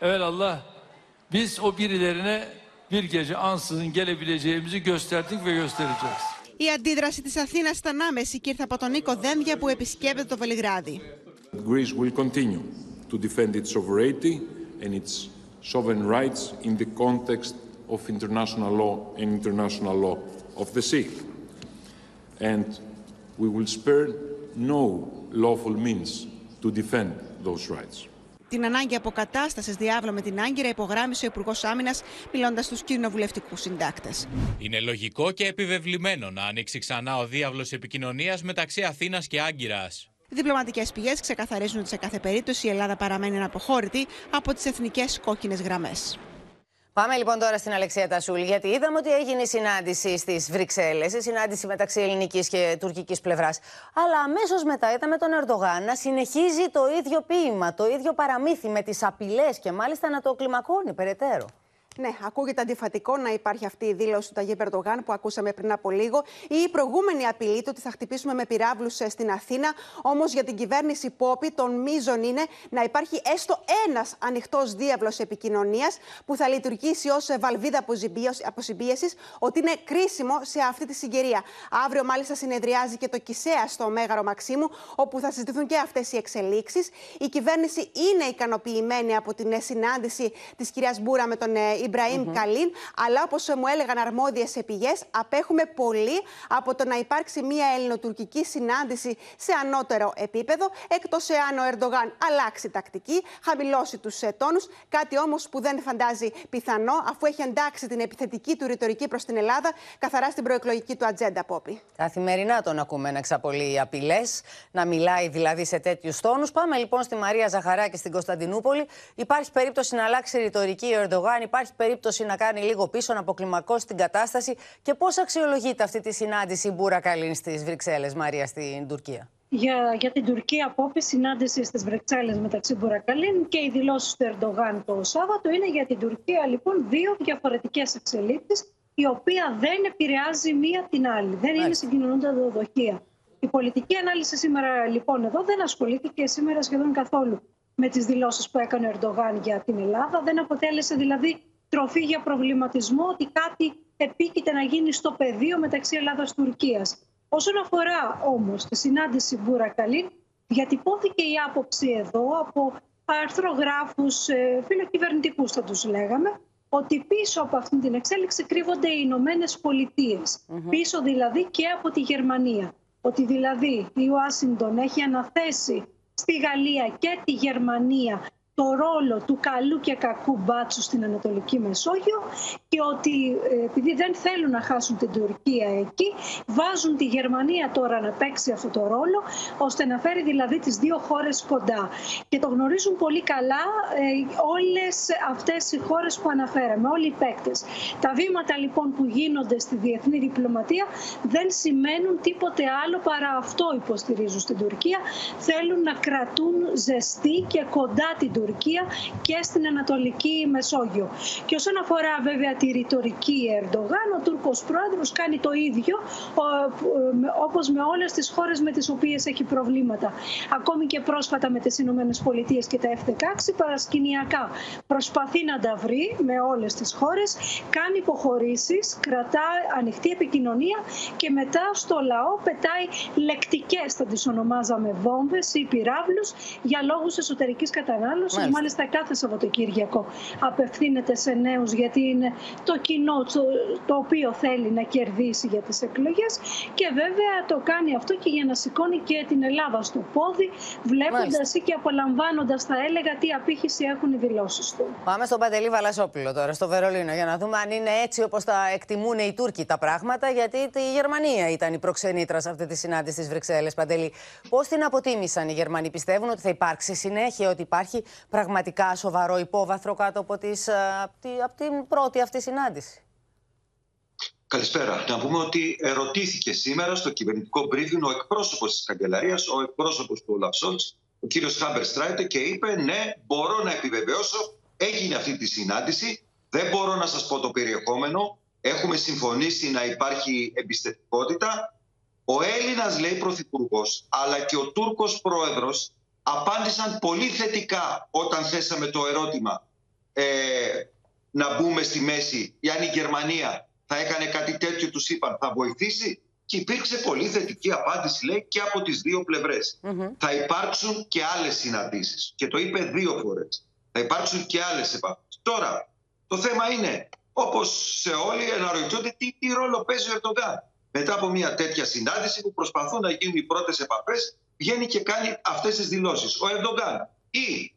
evet Allah biz o birilerine bir gece ansızın gelebileceğimizi gösterdik ve göstereceğiz. Η αντίδραση της Αθήνας ήταν άμεση και ήρθε από τον Νίκο Δένδια που επισκέπτεται το Βελιγράδι. Greece will continue to defend its sovereignty and its sovereign rights in the context of international law and international law of the sea. And we will spare no lawful means to defend those rights. Την ανάγκη αποκατάστασης διάβλου με την Άγκυρα υπογράμμισε ο Υπουργός Άμυνας, μιλώντας στους κοινοβουλευτικούς συντάκτες. Είναι λογικό και επιβεβλημένο να ανοίξει ξανά ο διάβλος επικοινωνίας μεταξύ Αθήνας και Άγκυρας. Οι διπλωματικές πηγές ξεκαθαρίζουν ότι σε κάθε περίπτωση η Ελλάδα παραμένει αναποχώρητη από τις εθνικές κόκκινες γραμμές. Πάμε λοιπόν τώρα στην Αλεξία Τασούλη, γιατί είδαμε ότι έγινε η συνάντηση στις Βρυξέλλες, η συνάντηση μεταξύ ελληνικής και τουρκικής πλευράς. Αλλά αμέσως μετά είδαμε τον Ερντογάν να συνεχίζει το ίδιο ποίημα, το ίδιο παραμύθι με τις απειλές και μάλιστα να το κλιμακώνει περαιτέρω. Ναι, ακούγεται αντιφατικό να υπάρχει αυτή η δήλωση του Ταγί Περντογάν που ακούσαμε πριν από λίγο. Ή η προηγούμενη απειλή του ότι θα χτυπήσουμε με πυράβλους ε, στην Αθήνα. Όμως για την κυβέρνηση Πόπη, τον μείζον είναι να υπάρχει έστω ένας ανοιχτός διάβλος επικοινωνίας που θα λειτουργήσει ως βαλβίδα αποσυμπίεσης, ότι είναι κρίσιμο σε αυτή τη συγκαιρία. Αύριο, μάλιστα, συνεδριάζει και το ΚΙΣΕΑ στο Μέγαρο Μαξίμου, όπου θα συζητηθούν και αυτές οι εξελίξεις. Η κυβέρνηση είναι ικανοποιημένη από την ε, συνάντηση της κυρίας Μπούρα με τον Ιμπραήμ mm-hmm. Καλίν, αλλά όπως μου έλεγαν αρμόδιες πηγέ, απέχουμε πολύ από το να υπάρξει μια ελληνοτουρκική συνάντηση σε ανώτερο επίπεδο, εκτός εάν ο Ερντογάν αλλάξει τακτική, χαμηλώσει τους ε, τόνους, κάτι όμως που δεν φαντάζει πιθανό, αφού έχει εντάξει την επιθετική του ρητορική προς την Ελλάδα καθαρά στην προεκλογική του ατζέντα, Πόπη. Καθημερινά τον ακούμε να εξαπολύει απειλές, να μιλάει δηλαδή σε τέτοιους τόνους. Πάμε λοιπόν στη Μαρία Ζαχαράκη στην Κωνσταντινούπολη. Υπάρχει περίπτωση να αλλάξει ρητορική ο Ερντογάν, υπάρχει περίπτωση να κάνει λίγο πίσω, να αποκλιμακώσει την κατάσταση. Και πώς αξιολογείται αυτή τη συνάντηση Μπούρα Καλίν στις Βρυξέλλες, Μαρία, στην Τουρκία; Για, για την Τουρκία, απόφαση συνάντηση στις Βρυξέλλες μεταξύ Μπουρακαλίν και οι δηλώσεις του Ερντογάν το Σάββατο είναι για την Τουρκία λοιπόν δύο διαφορετικές εξελίξεις, η οποία δεν επηρεάζει μία την άλλη. Δεν είναι συγκοινωνούντα δοδοχεία. Η πολιτική ανάλυση σήμερα λοιπόν εδώ δεν ασχολήθηκε σήμερα σχεδόν καθόλου με τις δηλώσεις που έκανε ο Ερντογάν για την Ελλάδα. Δεν αποτέλεσε δηλαδή τροφή για προβληματισμό ότι κάτι επίκειται να γίνει στο πεδίο μεταξύ Ελλάδας-Τουρκίας. Όσον αφορά όμως τη συνάντηση Μπούρα Καλίν, διατυπώθηκε η άποψη εδώ από αρθρογράφους, ε, φιλοκυβερνητικούς θα τους λέγαμε, ότι πίσω από αυτή την εξέλιξη κρύβονται οι Ηνωμένες Πίσω δηλαδή και από τη Γερμανία. Ότι δηλαδή η Ουάσιντον έχει αναθέσει στη Γαλλία και τη Γερμανία το ρόλο του καλού και κακού μπάτσου στην Ανατολική Μεσόγειο και ότι ε, επειδή δεν θέλουν να χάσουν την Τουρκία εκεί, βάζουν τη Γερμανία τώρα να παίξει αυτό το ρόλο, ώστε να φέρει δηλαδή τις δύο χώρες κοντά. Και το γνωρίζουν πολύ καλά ε, όλες αυτές οι χώρες που αναφέραμε, όλοι οι παίκτες. Τα βήματα λοιπόν που γίνονται στη διεθνή διπλωματία δεν σημαίνουν τίποτε άλλο παρά αυτό υποστηρίζουν στην Τουρκία. Θέλουν να κρατούν ζεστή και κοντά την Τουρκία Τουρκία και στην Ανατολική Μεσόγειο. Και όσον αφορά βέβαια τη ρητορική Ερντογάν, ο Τούρκος πρόεδρος κάνει το ίδιο όπως με όλες τις χώρες με τις οποίες έχει προβλήματα. Ακόμη και πρόσφατα με τις Ηνωμένες Πολιτείες και τα F-16 παρασκηνιακά προσπαθεί να τα βρει με όλες τις χώρες, κάνει υποχωρήσεις, κρατά ανοιχτή επικοινωνία και μετά στο λαό πετάει λεκτικές, θα τις ονομάζαμε βόμβες ή πυράβλους για λόγους εσωτερικής κατανάλωσης Μάλιστα. Μάλιστα κάθε Σαββατοκύριακο απευθύνεται σε νέους γιατί είναι το κοινό το, οποίο θέλει να κερδίσει για τις εκλογές και βέβαια το κάνει αυτό και για να σηκώνει και την Ελλάδα στο πόδι βλέποντας ή και απολαμβάνοντας θα έλεγα τι απήχηση έχουν οι δηλώσεις του. Πάμε στον Παντελή Βαλασόπουλο τώρα στο Βερολίνο για να δούμε αν είναι έτσι όπως τα εκτιμούν οι Τούρκοι τα πράγματα γιατί η Γερμανία ήταν η προξενήτρα σε αυτή τη συνάντηση στις Βρυξέλλες. Παντελή, πώς την αποτίμησαν οι Γερμανοί, πιστεύουν ότι θα υπάρξει συνέχεια, ότι υπάρχει πραγματικά σοβαρό υπόβαθρο κάτω από, τις, ε, από την πρώτη αυτή συνάντηση. Καλησπέρα. Να πούμε ότι ερωτήθηκε σήμερα στο κυβερνητικό briefing ο εκπρόσωπος της καγκελαρίας, ο εκπρόσωπος του Όλαφ Σολτς, ο κύριος Χέμπεστραιτ, και είπε: Ναι, μπορώ να επιβεβαιώσω, έγινε αυτή τη συνάντηση. Δεν μπορώ να σας πω το περιεχόμενο. Έχουμε συμφωνήσει να υπάρχει εμπιστευτικότητα. Ο Έλληνας, λέει πρωθυπουργός, αλλά και ο Τούρκος πρόεδρος απάντησαν πολύ θετικά όταν θέσαμε το ερώτημα ε, να μπούμε στη μέση ή αν η Γερμανία θα έκανε κάτι τέτοιο τους είπαν θα βοηθήσει και υπήρξε πολύ θετική απάντηση λέει και από τις δύο Θα υπάρξουν και άλλες συναντήσεις και το είπε δύο φορές. Θα υπάρξουν και άλλες επαφές. Τώρα το θέμα είναι όπως σε όλοι αναρωτιόνται τι, τι ρόλο παίζει ο Ερτογκάν. Μετά από μια τέτοια συνάντηση που προσπαθούν να γίνουν οι πρώτες επαφές βγαίνει και κάνει αυτές τις δηλώσεις. Ο Ερντογκάν ή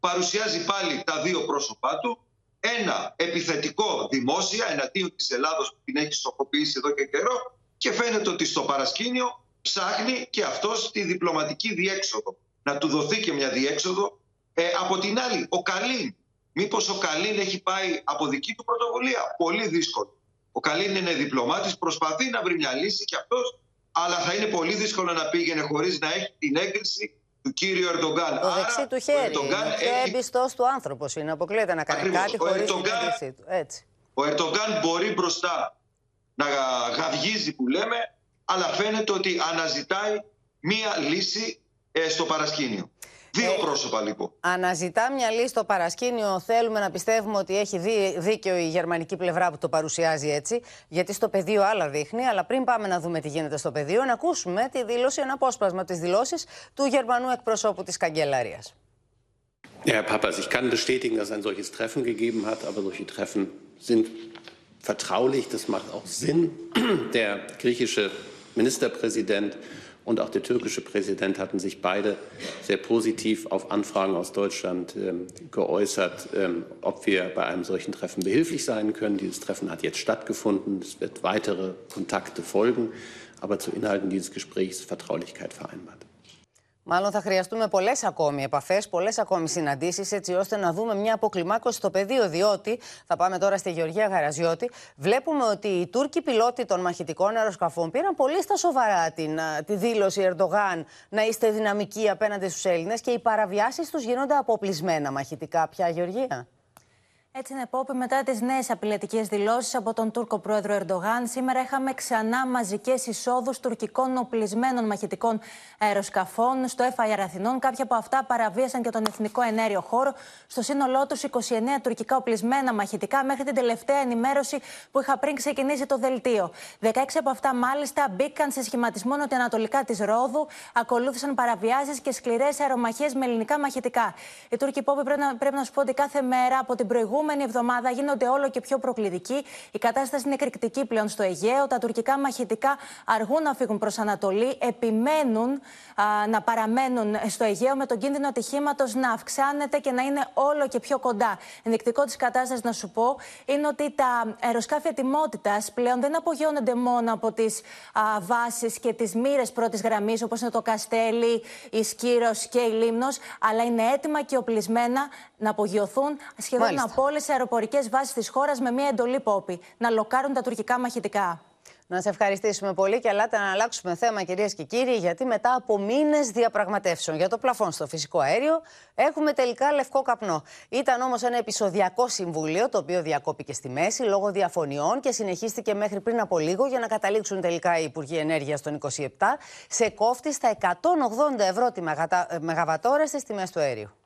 παρουσιάζει πάλι τα δύο πρόσωπά του, ένα επιθετικό δημόσια εναντίον της Ελλάδος που την έχει στοχοποιήσει εδώ και καιρό και φαίνεται ότι στο παρασκήνιο ψάχνει και αυτός τη διπλωματική διέξοδο. Να του δοθεί και μια διέξοδο. Ε, από την άλλη, ο Καλίν. Μήπως ο Καλίν έχει πάει από δική του πρωτοβουλία; Πολύ δύσκολο. Ο Καλίν είναι διπλωμάτης, προσπαθεί να βρει μια λύση και αυτός αλλά θα είναι πολύ δύσκολο να πήγαινε χωρίς να έχει την έγκριση του κύριου Ερντογκάν. Το δεξί του χέρι. Ο είναι πιο έχει... εμπιστός του άνθρωπος είναι. Αποκλείεται να κάνει Ακριβώς. κάτι χωρίς την έγκρισή του. Έτσι. Ο Ερντογκάν μπορεί μπροστά να γαυγίζει που λέμε, αλλά φαίνεται ότι αναζητάει μία λύση ε, στο παρασκήνιο. Δύο ε, πρόσωπα λοιπόν. Αναζητά μια λύση στο παρασκήνιο. Θέλουμε να πιστεύουμε ότι έχει δίκιο η γερμανική πλευρά που το παρουσιάζει έτσι. Γιατί στο πεδίο άλλα δείχνει. Αλλά πριν πάμε να δούμε τι γίνεται στο πεδίο, να ακούσουμε τη δήλωση, ένα απόσπασμα της δηλώσης του Γερμανού εκπροσώπου της καγκελαρίας. Herr Papas, ich kann bestätigen, dass es ein solches Treffen gegeben hat, aber solche Treffen sind vertraulich. Das macht auch Sinn. Der griechische Ministerpräsident und auch der türkische Präsident hatten sich beide sehr positiv auf Anfragen aus Deutschland ähm, geäußert, ähm, ob wir bei einem solchen Treffen behilflich sein können. Dieses Treffen hat jetzt stattgefunden. Es wird weitere Kontakte folgen, aber zu Inhalten dieses Gesprächs Vertraulichkeit vereinbart. Μάλλον θα χρειαστούμε πολλές ακόμη επαφές, πολλές ακόμη συναντήσεις, έτσι ώστε να δούμε μια αποκλιμάκωση στο πεδίο. Διότι, θα πάμε τώρα στη Γεωργία Γαραζιώτη, βλέπουμε ότι οι Τούρκοι πιλότοι των μαχητικών αεροσκαφών πήραν πολύ στα σοβαρά την, τη δήλωση Ερντογάν να είστε δυναμικοί απέναντι στους Έλληνες και οι παραβιάσεις τους γίνονται αποπλισμένα μαχητικά πια, Γεωργία. Έτσι είναι, Πόπη, μετά τις νέες απειλητικές δηλώσεις από τον Τούρκο πρόεδρο Ερντογάν, σήμερα είχαμε ξανά μαζικές εισόδους τουρκικών οπλισμένων μαχητικών αεροσκαφών στο FIR Αθηνών. Κάποια από αυτά παραβίασαν και τον εθνικό ενέργειο χώρο. Στο σύνολό τους, 29 τουρκικά οπλισμένα μαχητικά μέχρι την τελευταία ενημέρωση που είχα πριν ξεκινήσει το δελτίο. 16 από αυτά, μάλιστα, μπήκαν σε σχηματισμό νοτιοανατολικά της Ρόδου. Ακολούθησαν παραβιάσεις και σκληρές αερομαχίες με ελληνικά μαχητικά. Οι Τούρκοι Πόπη πρέπει να, πρέπει να σου πω ότι κάθε μέρα από την προηγούμενη προηγούμενη εβδομάδα γίνονται όλο και πιο προκλητικοί. Η κατάσταση είναι εκρηκτική πλέον στο Αιγαίο. Τα τουρκικά μαχητικά αργούν να φύγουν προς Ανατολή, επιμένουν να παραμένουν στο Αιγαίο με τον κίνδυνο ατυχήματος να αυξάνεται και να είναι όλο και πιο κοντά. Ενδεικτικό της κατάστασης, να σου πω, είναι ότι τα αεροσκάφη ετοιμότητας πλέον δεν απογειώνονται μόνο από τις βάσεις και τις μοίρες πρώτης γραμμής, όπως είναι το Καστέλι, η Σκύρος και η Λίμνος, αλλά είναι έτοιμα και οπλισμένα να απογειωθούν σχεδόν Μάλιστα. από όλες τι αεροπορικές βάσεις της χώρας με μια εντολή πόπη να λοκάρουν τα τουρκικά μαχητικά. Να σε ευχαριστήσουμε πολύ και ελάτε να αλλάξουμε θέμα, κυρίες και κύριοι, γιατί μετά από μήνες διαπραγματεύσεων για το πλαφόν στο φυσικό αέριο, έχουμε τελικά λευκό καπνό. Ήταν όμως ένα επεισοδιακό συμβούλιο, το οποίο διακόπηκε στη μέση λόγω διαφωνιών και συνεχίστηκε μέχρι πριν από λίγο για να καταλήξουν τελικά οι Υπουργοί Ενέργειας των 27 σε κόφτη στα 180 ευρώ τη μεγαβατόρα στις τιμές του αέριου.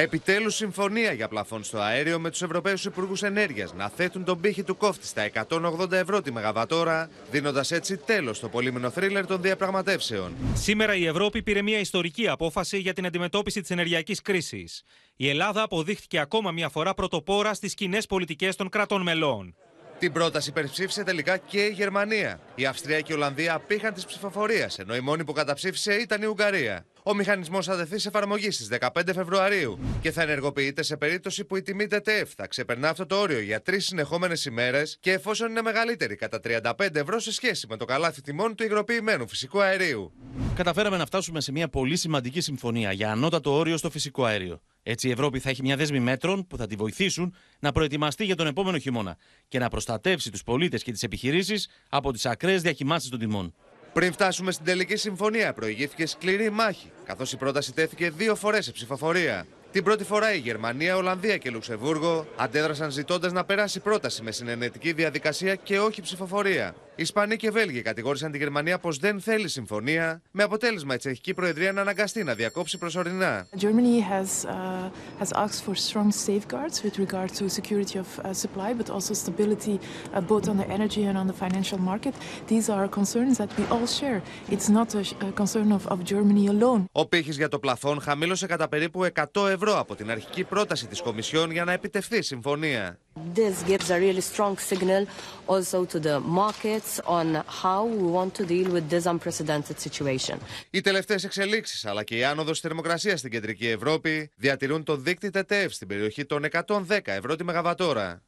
Επιτέλους, συμφωνία για πλαφόν στο αέριο με τους Ευρωπαίους Υπουργούς Ενέργειας να θέτουν τον πύχη του κόφτη στα 180 ευρώ τη Μεγαβατόρα, δίνοντας έτσι τέλος στο πολύμηνο θρίλερ των διαπραγματεύσεων. Σήμερα η Ευρώπη πήρε μια ιστορική απόφαση για την αντιμετώπιση της ενεργειακής κρίσης. Η Ελλάδα αποδείχθηκε ακόμα μια φορά πρωτοπόρα στις κοινές πολιτικές των κρατών μελών. Την πρόταση υπερψήφισε τελικά και η Γερμανία. Η Αυστρία και η Ολλανδία απήχαν της ψηφοφορίας, ενώ η μόνη που καταψήφισε ήταν η Ουγγαρία. Ο μηχανισμός θα δεθεί σε εφαρμογή στις 15 Φεβρουαρίου και θα ενεργοποιείται σε περίπτωση που η τιμή ΤΕΤΕΦ θα ξεπερνά αυτό το όριο για τρεις συνεχόμενες ημέρες και εφόσον είναι μεγαλύτερη κατά 35 ευρώ σε σχέση με το καλάθι τιμών του υγροποιημένου φυσικού αερίου. Καταφέραμε να φτάσουμε σε μια πολύ σημαντική συμφωνία για ανώτατο όριο στο φυσικό αέριο. Έτσι η Ευρώπη θα έχει μια δέσμη μέτρων που θα τη βοηθήσουν να προετοιμαστεί για τον επόμενο χειμώνα και να προστατεύσει τους πολίτες και τις επιχειρήσεις από τις ακραίες διακυμάνσεις των τιμών. Πριν φτάσουμε στην τελική συμφωνία, προηγήθηκε σκληρή μάχη, καθώς η πρόταση τέθηκε δύο φορές σε ψηφοφορία. Την πρώτη φορά η Γερμανία, Ολλανδία και Λουξεμβούργο αντέδρασαν ζητώντας να περάσει πρόταση με συνενετική διαδικασία και όχι ψηφοφορία. Ισπανοί και Βέλγοι κατηγόρησαν τη Γερμανία πως δεν θέλει συμφωνία, με αποτέλεσμα η Τσεχική Προεδρία να αναγκαστεί να διακόψει προσωρινά. Germany has, uh, has asked for strong safeguards with regard to security of uh, supply, but also stability uh, both on the energy and on the financial market. These are concerns that we all share. It's not a, a concern of, of Germany alone. Ο πύχης για το πλαφόν χαμήλωσε κατά περίπου 100 ευρώ από την αρχική πρόταση της Κομισιόν για να επιτευχθεί συμφωνία. This gives a really strong signal also to the markets on how we want to deal with this unprecedented situation. Οι τελευταίες εξελίξεις αλλά και η άνοδος θερμοκρασίας στην κεντρική Ευρώπη διατηρούν το δίκτυο ΤΕΤΕΦ στην περιοχή των 110 ευρώ τη Μεγαβατόρα.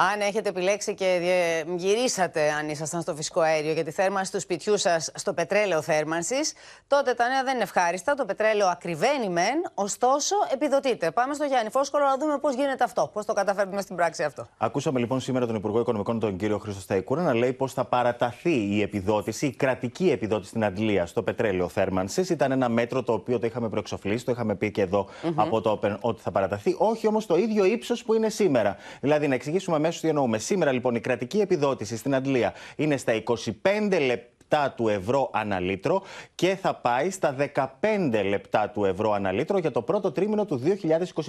Αν έχετε επιλέξει και γυρίσατε, αν ήσασταν στο φυσικό αέριο, για τη θέρμανση του σπιτιού σας στο πετρέλαιο θέρμανσης, τότε τα νέα δεν είναι ευχάριστα. Το πετρέλαιο ακριβένει μεν, ωστόσο επιδοτείται. Πάμε στο Γιάννη Φόσκολο να δούμε πώς γίνεται αυτό, πώς το καταφέρνουμε στην πράξη αυτό. Ακούσαμε λοιπόν σήμερα τον Υπουργό Οικονομικών, τον κύριο Χρήστο Σταϊκούρα, να λέει πω θα παραταθεί η επιδότηση, η κρατική επιδότηση στην Αντλία στο πετρέλαιο θέρμανσης. Ήταν ένα μέτρο το οποίο το είχαμε προεξοφλήσει, το είχαμε πει και εδώ mm-hmm. από το Open ότι θα παραταθεί. Όχι όμως το ίδιο ύψος που είναι σήμερα. Δηλαδή, να εξηγήσουμε αμέσως τι εννοούμε. Σήμερα λοιπόν η κρατική επιδότηση στην Αντλία είναι στα 25 λεπτά λεπτά του ευρώ ανά λίτρο και θα πάει στα 15 λεπτά του ευρώ ανά λίτρο για το πρώτο τρίμηνο του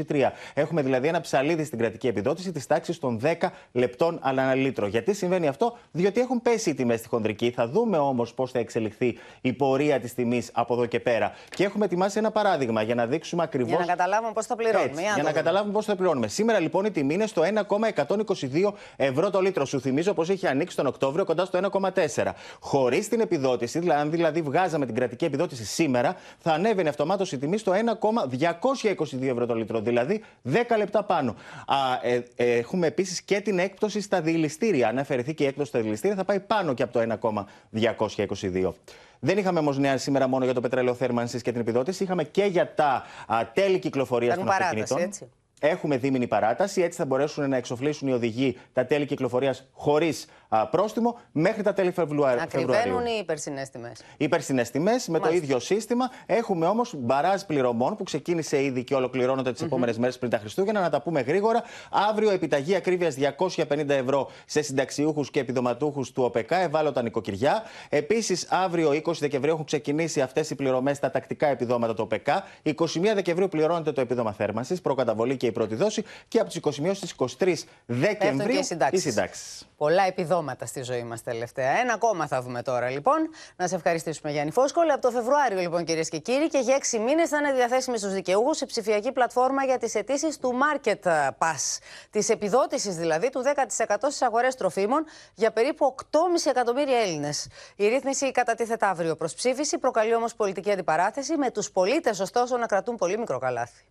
2023. Έχουμε δηλαδή ένα ψαλίδι στην κρατική επιδότηση της τάξης των 10 λεπτών ανά λίτρο. Γιατί συμβαίνει αυτό, Διότι έχουν πέσει οι τιμές στη χονδρική. Θα δούμε όμως πώς θα εξελιχθεί η πορεία της τιμής από εδώ και πέρα. Και έχουμε ετοιμάσει ένα παράδειγμα για να δείξουμε ακριβώ. Για να καταλάβουμε πώς θα πληρώνουμε. για να καταλάβουμε πώς θα πληρώνουμε. Σήμερα λοιπόν η τιμή είναι στο 1,122 ευρώ το λίτρο. Σου θυμίζω πως είχε ανοίξει τον Οκτώβριο κοντά στο 1,4. Χωρίς την επιδότηση, δηλαδή αν δηλαδή βγάζαμε την κρατική επιδότηση σήμερα, θα ανέβαινε αυτομάτως η τιμή στο 1,222 ευρώ το λίτρο, δηλαδή 10 λεπτά πάνω. Α, ε, ε, έχουμε επίσης και την έκπτωση στα διηληστήρια. Αν αφαιρεθεί και η έκπτωση στα διηληστήρια, θα πάει πάνω και από το 1,222. Δεν είχαμε όμως νέα σήμερα μόνο για το πετρέλαιο θέρμανσης και την επιδότηση. Είχαμε και για τα α, τέλη κυκλοφορίας των αυτοκινήτων. Έτσι. Έχουμε δίμηνη παράταση, έτσι θα μπορέσουν να εξοφλήσουν οι οδηγοί τα τέλη κυκλοφορίας χωρίς πρόστιμο μέχρι τα τέλη Φεβρουαρίου. Ακριβένουν οι υπερσυνές τιμές. Οι υπερσυνές τιμές με το ίδιο σύστημα. Έχουμε όμως μπαράζ πληρωμών που ξεκίνησε ήδη και ολοκληρώνονται τις mm -hmm. επόμενες μέρες πριν τα Χριστούγεννα. Να τα πούμε γρήγορα. Αύριο επιταγή ακρίβειας 250 ευρώ σε συνταξιούχους και επιδοματούχους του ΟΠΕΚΑ, ευάλωτα νοικοκυριά. Επίσης, αύριο 20 Δεκεμβρίου έχουν ξεκινήσει αυτές οι πληρωμές στα τακτικά επιδόματα του ΟΠΕΚΑ. 21 Δεκεμβρίου πληρώνεται το επίδομα θέρμανσης, προκαταβολή και η πρώτη δόση. Και από τις 21 στι 23 Δεκεμβρίου οι συντάξεις. Πολλά επιδόματα στη ζωή μας τελευταία. Ένα ακόμα θα δούμε τώρα λοιπόν. Να σε ευχαριστήσουμε Γιάννη Φόσκολη. Από το Φεβρουάριο λοιπόν κυρίες και κύριοι και για 6 μήνες θα είναι διαθέσιμη στους δικαιούχους η ψηφιακή πλατφόρμα για τις αιτήσεις του Market Pass. Της επιδότησης δηλαδή του 10% στις αγορές τροφίμων για περίπου 8,5 εκατομμύρια Έλληνες. Η ρύθμιση κατατίθεται αύριο προς ψήφιση, προκαλεί όμως πολιτική αντιπαράθεση, με τους πολίτες ωστόσο να κρατούν πολύ μικρό καλάθι.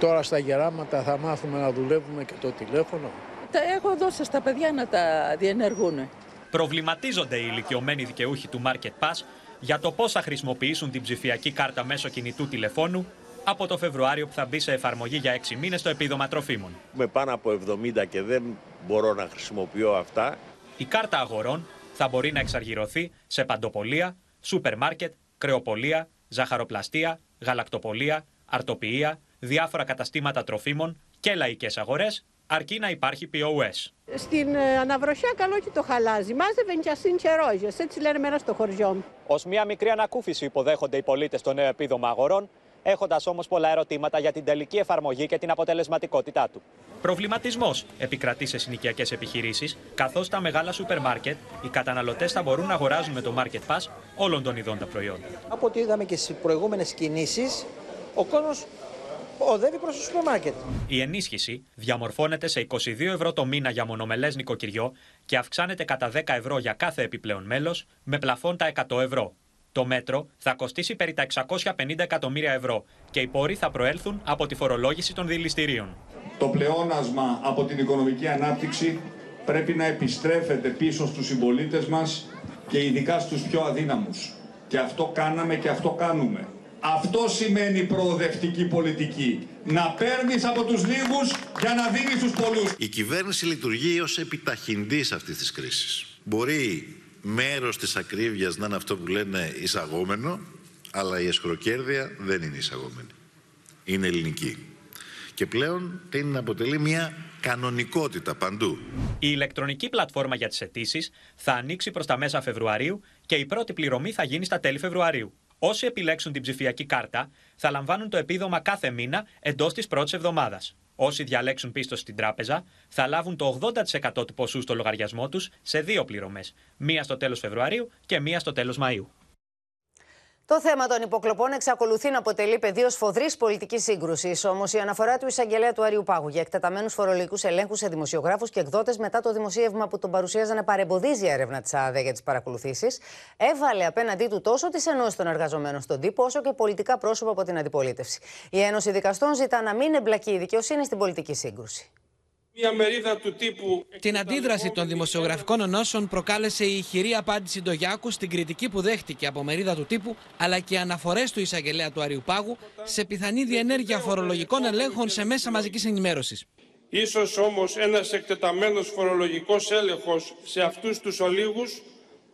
Τώρα στα γεράματα θα μάθουμε να δουλεύουμε και το τηλέφωνο τα έχω δώσει στα παιδιά να τα διενεργούν. Προβληματίζονται οι ηλικιωμένοι δικαιούχοι του Market Pass για το πώς θα χρησιμοποιήσουν την ψηφιακή κάρτα μέσω κινητού τηλεφώνου από το Φεβρουάριο που θα μπει σε εφαρμογή για 6 μήνες το επίδομα τροφίμων. Με πάνω από 70 και δεν μπορώ να χρησιμοποιώ αυτά. Η κάρτα αγορών θα μπορεί να εξαργυρωθεί σε παντοπολία, σούπερ μάρκετ, κρεοπολία, ζαχαροπλαστεία, γαλακτοπολία, αρτοποιία, διάφορα καταστήματα τροφίμων και λαϊκές αγορές αρκεί να υπάρχει POS. Στην ε, αναβροχιά καλό και το χαλάζει. Μάζευε και ασύν και ρόζες, έτσι λένε μέρα στο χωριό μου. Ω μια μικρή ανακούφιση υποδέχονται οι πολίτες το νέο επίδομα αγορών, έχοντας όμως πολλά ερωτήματα για την τελική εφαρμογή και την αποτελεσματικότητά του. Προβληματισμός επικρατεί σε συνοικιακές επιχειρήσεις, καθώς τα μεγάλα σούπερ μάρκετ, οι καταναλωτές θα μπορούν να αγοράζουν με το Market Pass όλων των ειδών τα προϊόντα. Από ό,τι είδαμε και στις προηγούμενες κινήσεις, ο κόσμος οδεύει προς το σούπερ μάρκετ. Η ενίσχυση διαμορφώνεται σε 22 ευρώ το μήνα για μονομελές νοικοκυριό και αυξάνεται κατά 10 ευρώ για κάθε επιπλέον μέλος, με πλαφόν τα 100 ευρώ. Το μέτρο θα κοστίσει περί τα 650 εκατομμύρια ευρώ και οι πόροι θα προέλθουν από τη φορολόγηση των δηληστηρίων. Το πλεόνασμα από την οικονομική ανάπτυξη πρέπει να επιστρέφεται πίσω στους συμπολίτες μας και ειδικά στους πιο αδύναμους. Και αυτό κάναμε και αυτό κάνουμε. Αυτό σημαίνει προοδευτική πολιτική. Να παίρνεις από τους λίγους για να δίνεις στους πολλούς. Η κυβέρνηση λειτουργεί ως επιταχυντής αυτής της κρίσης. Μπορεί μέρος της ακρίβειας να είναι αυτό που λένε εισαγόμενο, αλλά η εσχροκέρδεια δεν είναι εισαγόμενη. Είναι ελληνική. Και πλέον είναι να αποτελεί μια κανονικότητα παντού. Η ηλεκτρονική πλατφόρμα για τις αιτήσεις θα ανοίξει προς τα μέσα Φεβρουαρίου και η πρώτη πληρωμή θα γίνει στα τέλη Φεβρουαρίου. Όσοι επιλέξουν την ψηφιακή κάρτα θα λαμβάνουν το επίδομα κάθε μήνα εντός της πρώτης εβδομάδας. Όσοι διαλέξουν πίστοση στην τράπεζα θα λάβουν το 80% του ποσού στο λογαριασμό τους σε δύο πληρωμές, μία στο τέλος Φεβρουαρίου και μία στο τέλος Μαΐου. Το θέμα των υποκλοπών εξακολουθεί να αποτελεί πεδίο σφοδρής πολιτικής σύγκρουσης. Όμως η αναφορά του εισαγγελέα του Αριού Πάγου για εκτεταμένους φορολογικούς ελέγχους σε δημοσιογράφους και εκδότες μετά το δημοσίευμα που τον παρουσίαζαν να παρεμποδίζει η έρευνα της ΑΔΕ για τις παρακολουθήσεις, έβαλε απέναντί του τόσο τις ενώσεις των εργαζομένων στον τύπο, όσο και πολιτικά πρόσωπα από την αντιπολίτευση. Η Ένωση Δικαστών ζητά να μην εμπλακεί η δικαιοσύνη στην πολιτική σύγκρουση. Μια μερίδα του τύπου. Την αντίδραση των δημοσιογραφικών ενώσεων προκάλεσε η ηχηρή απάντηση Ντογιάκου στην κριτική που δέχτηκε από μερίδα του τύπου, αλλά και αναφορές του εισαγγελέα του Αριουπάγου σε πιθανή διενέργεια φορολογικών ελέγχων σε μέσα μαζικής ενημέρωσης. Ίσως όμως ένας εκτεταμένος φορολογικός έλεγχος σε αυτούς τους ολίγους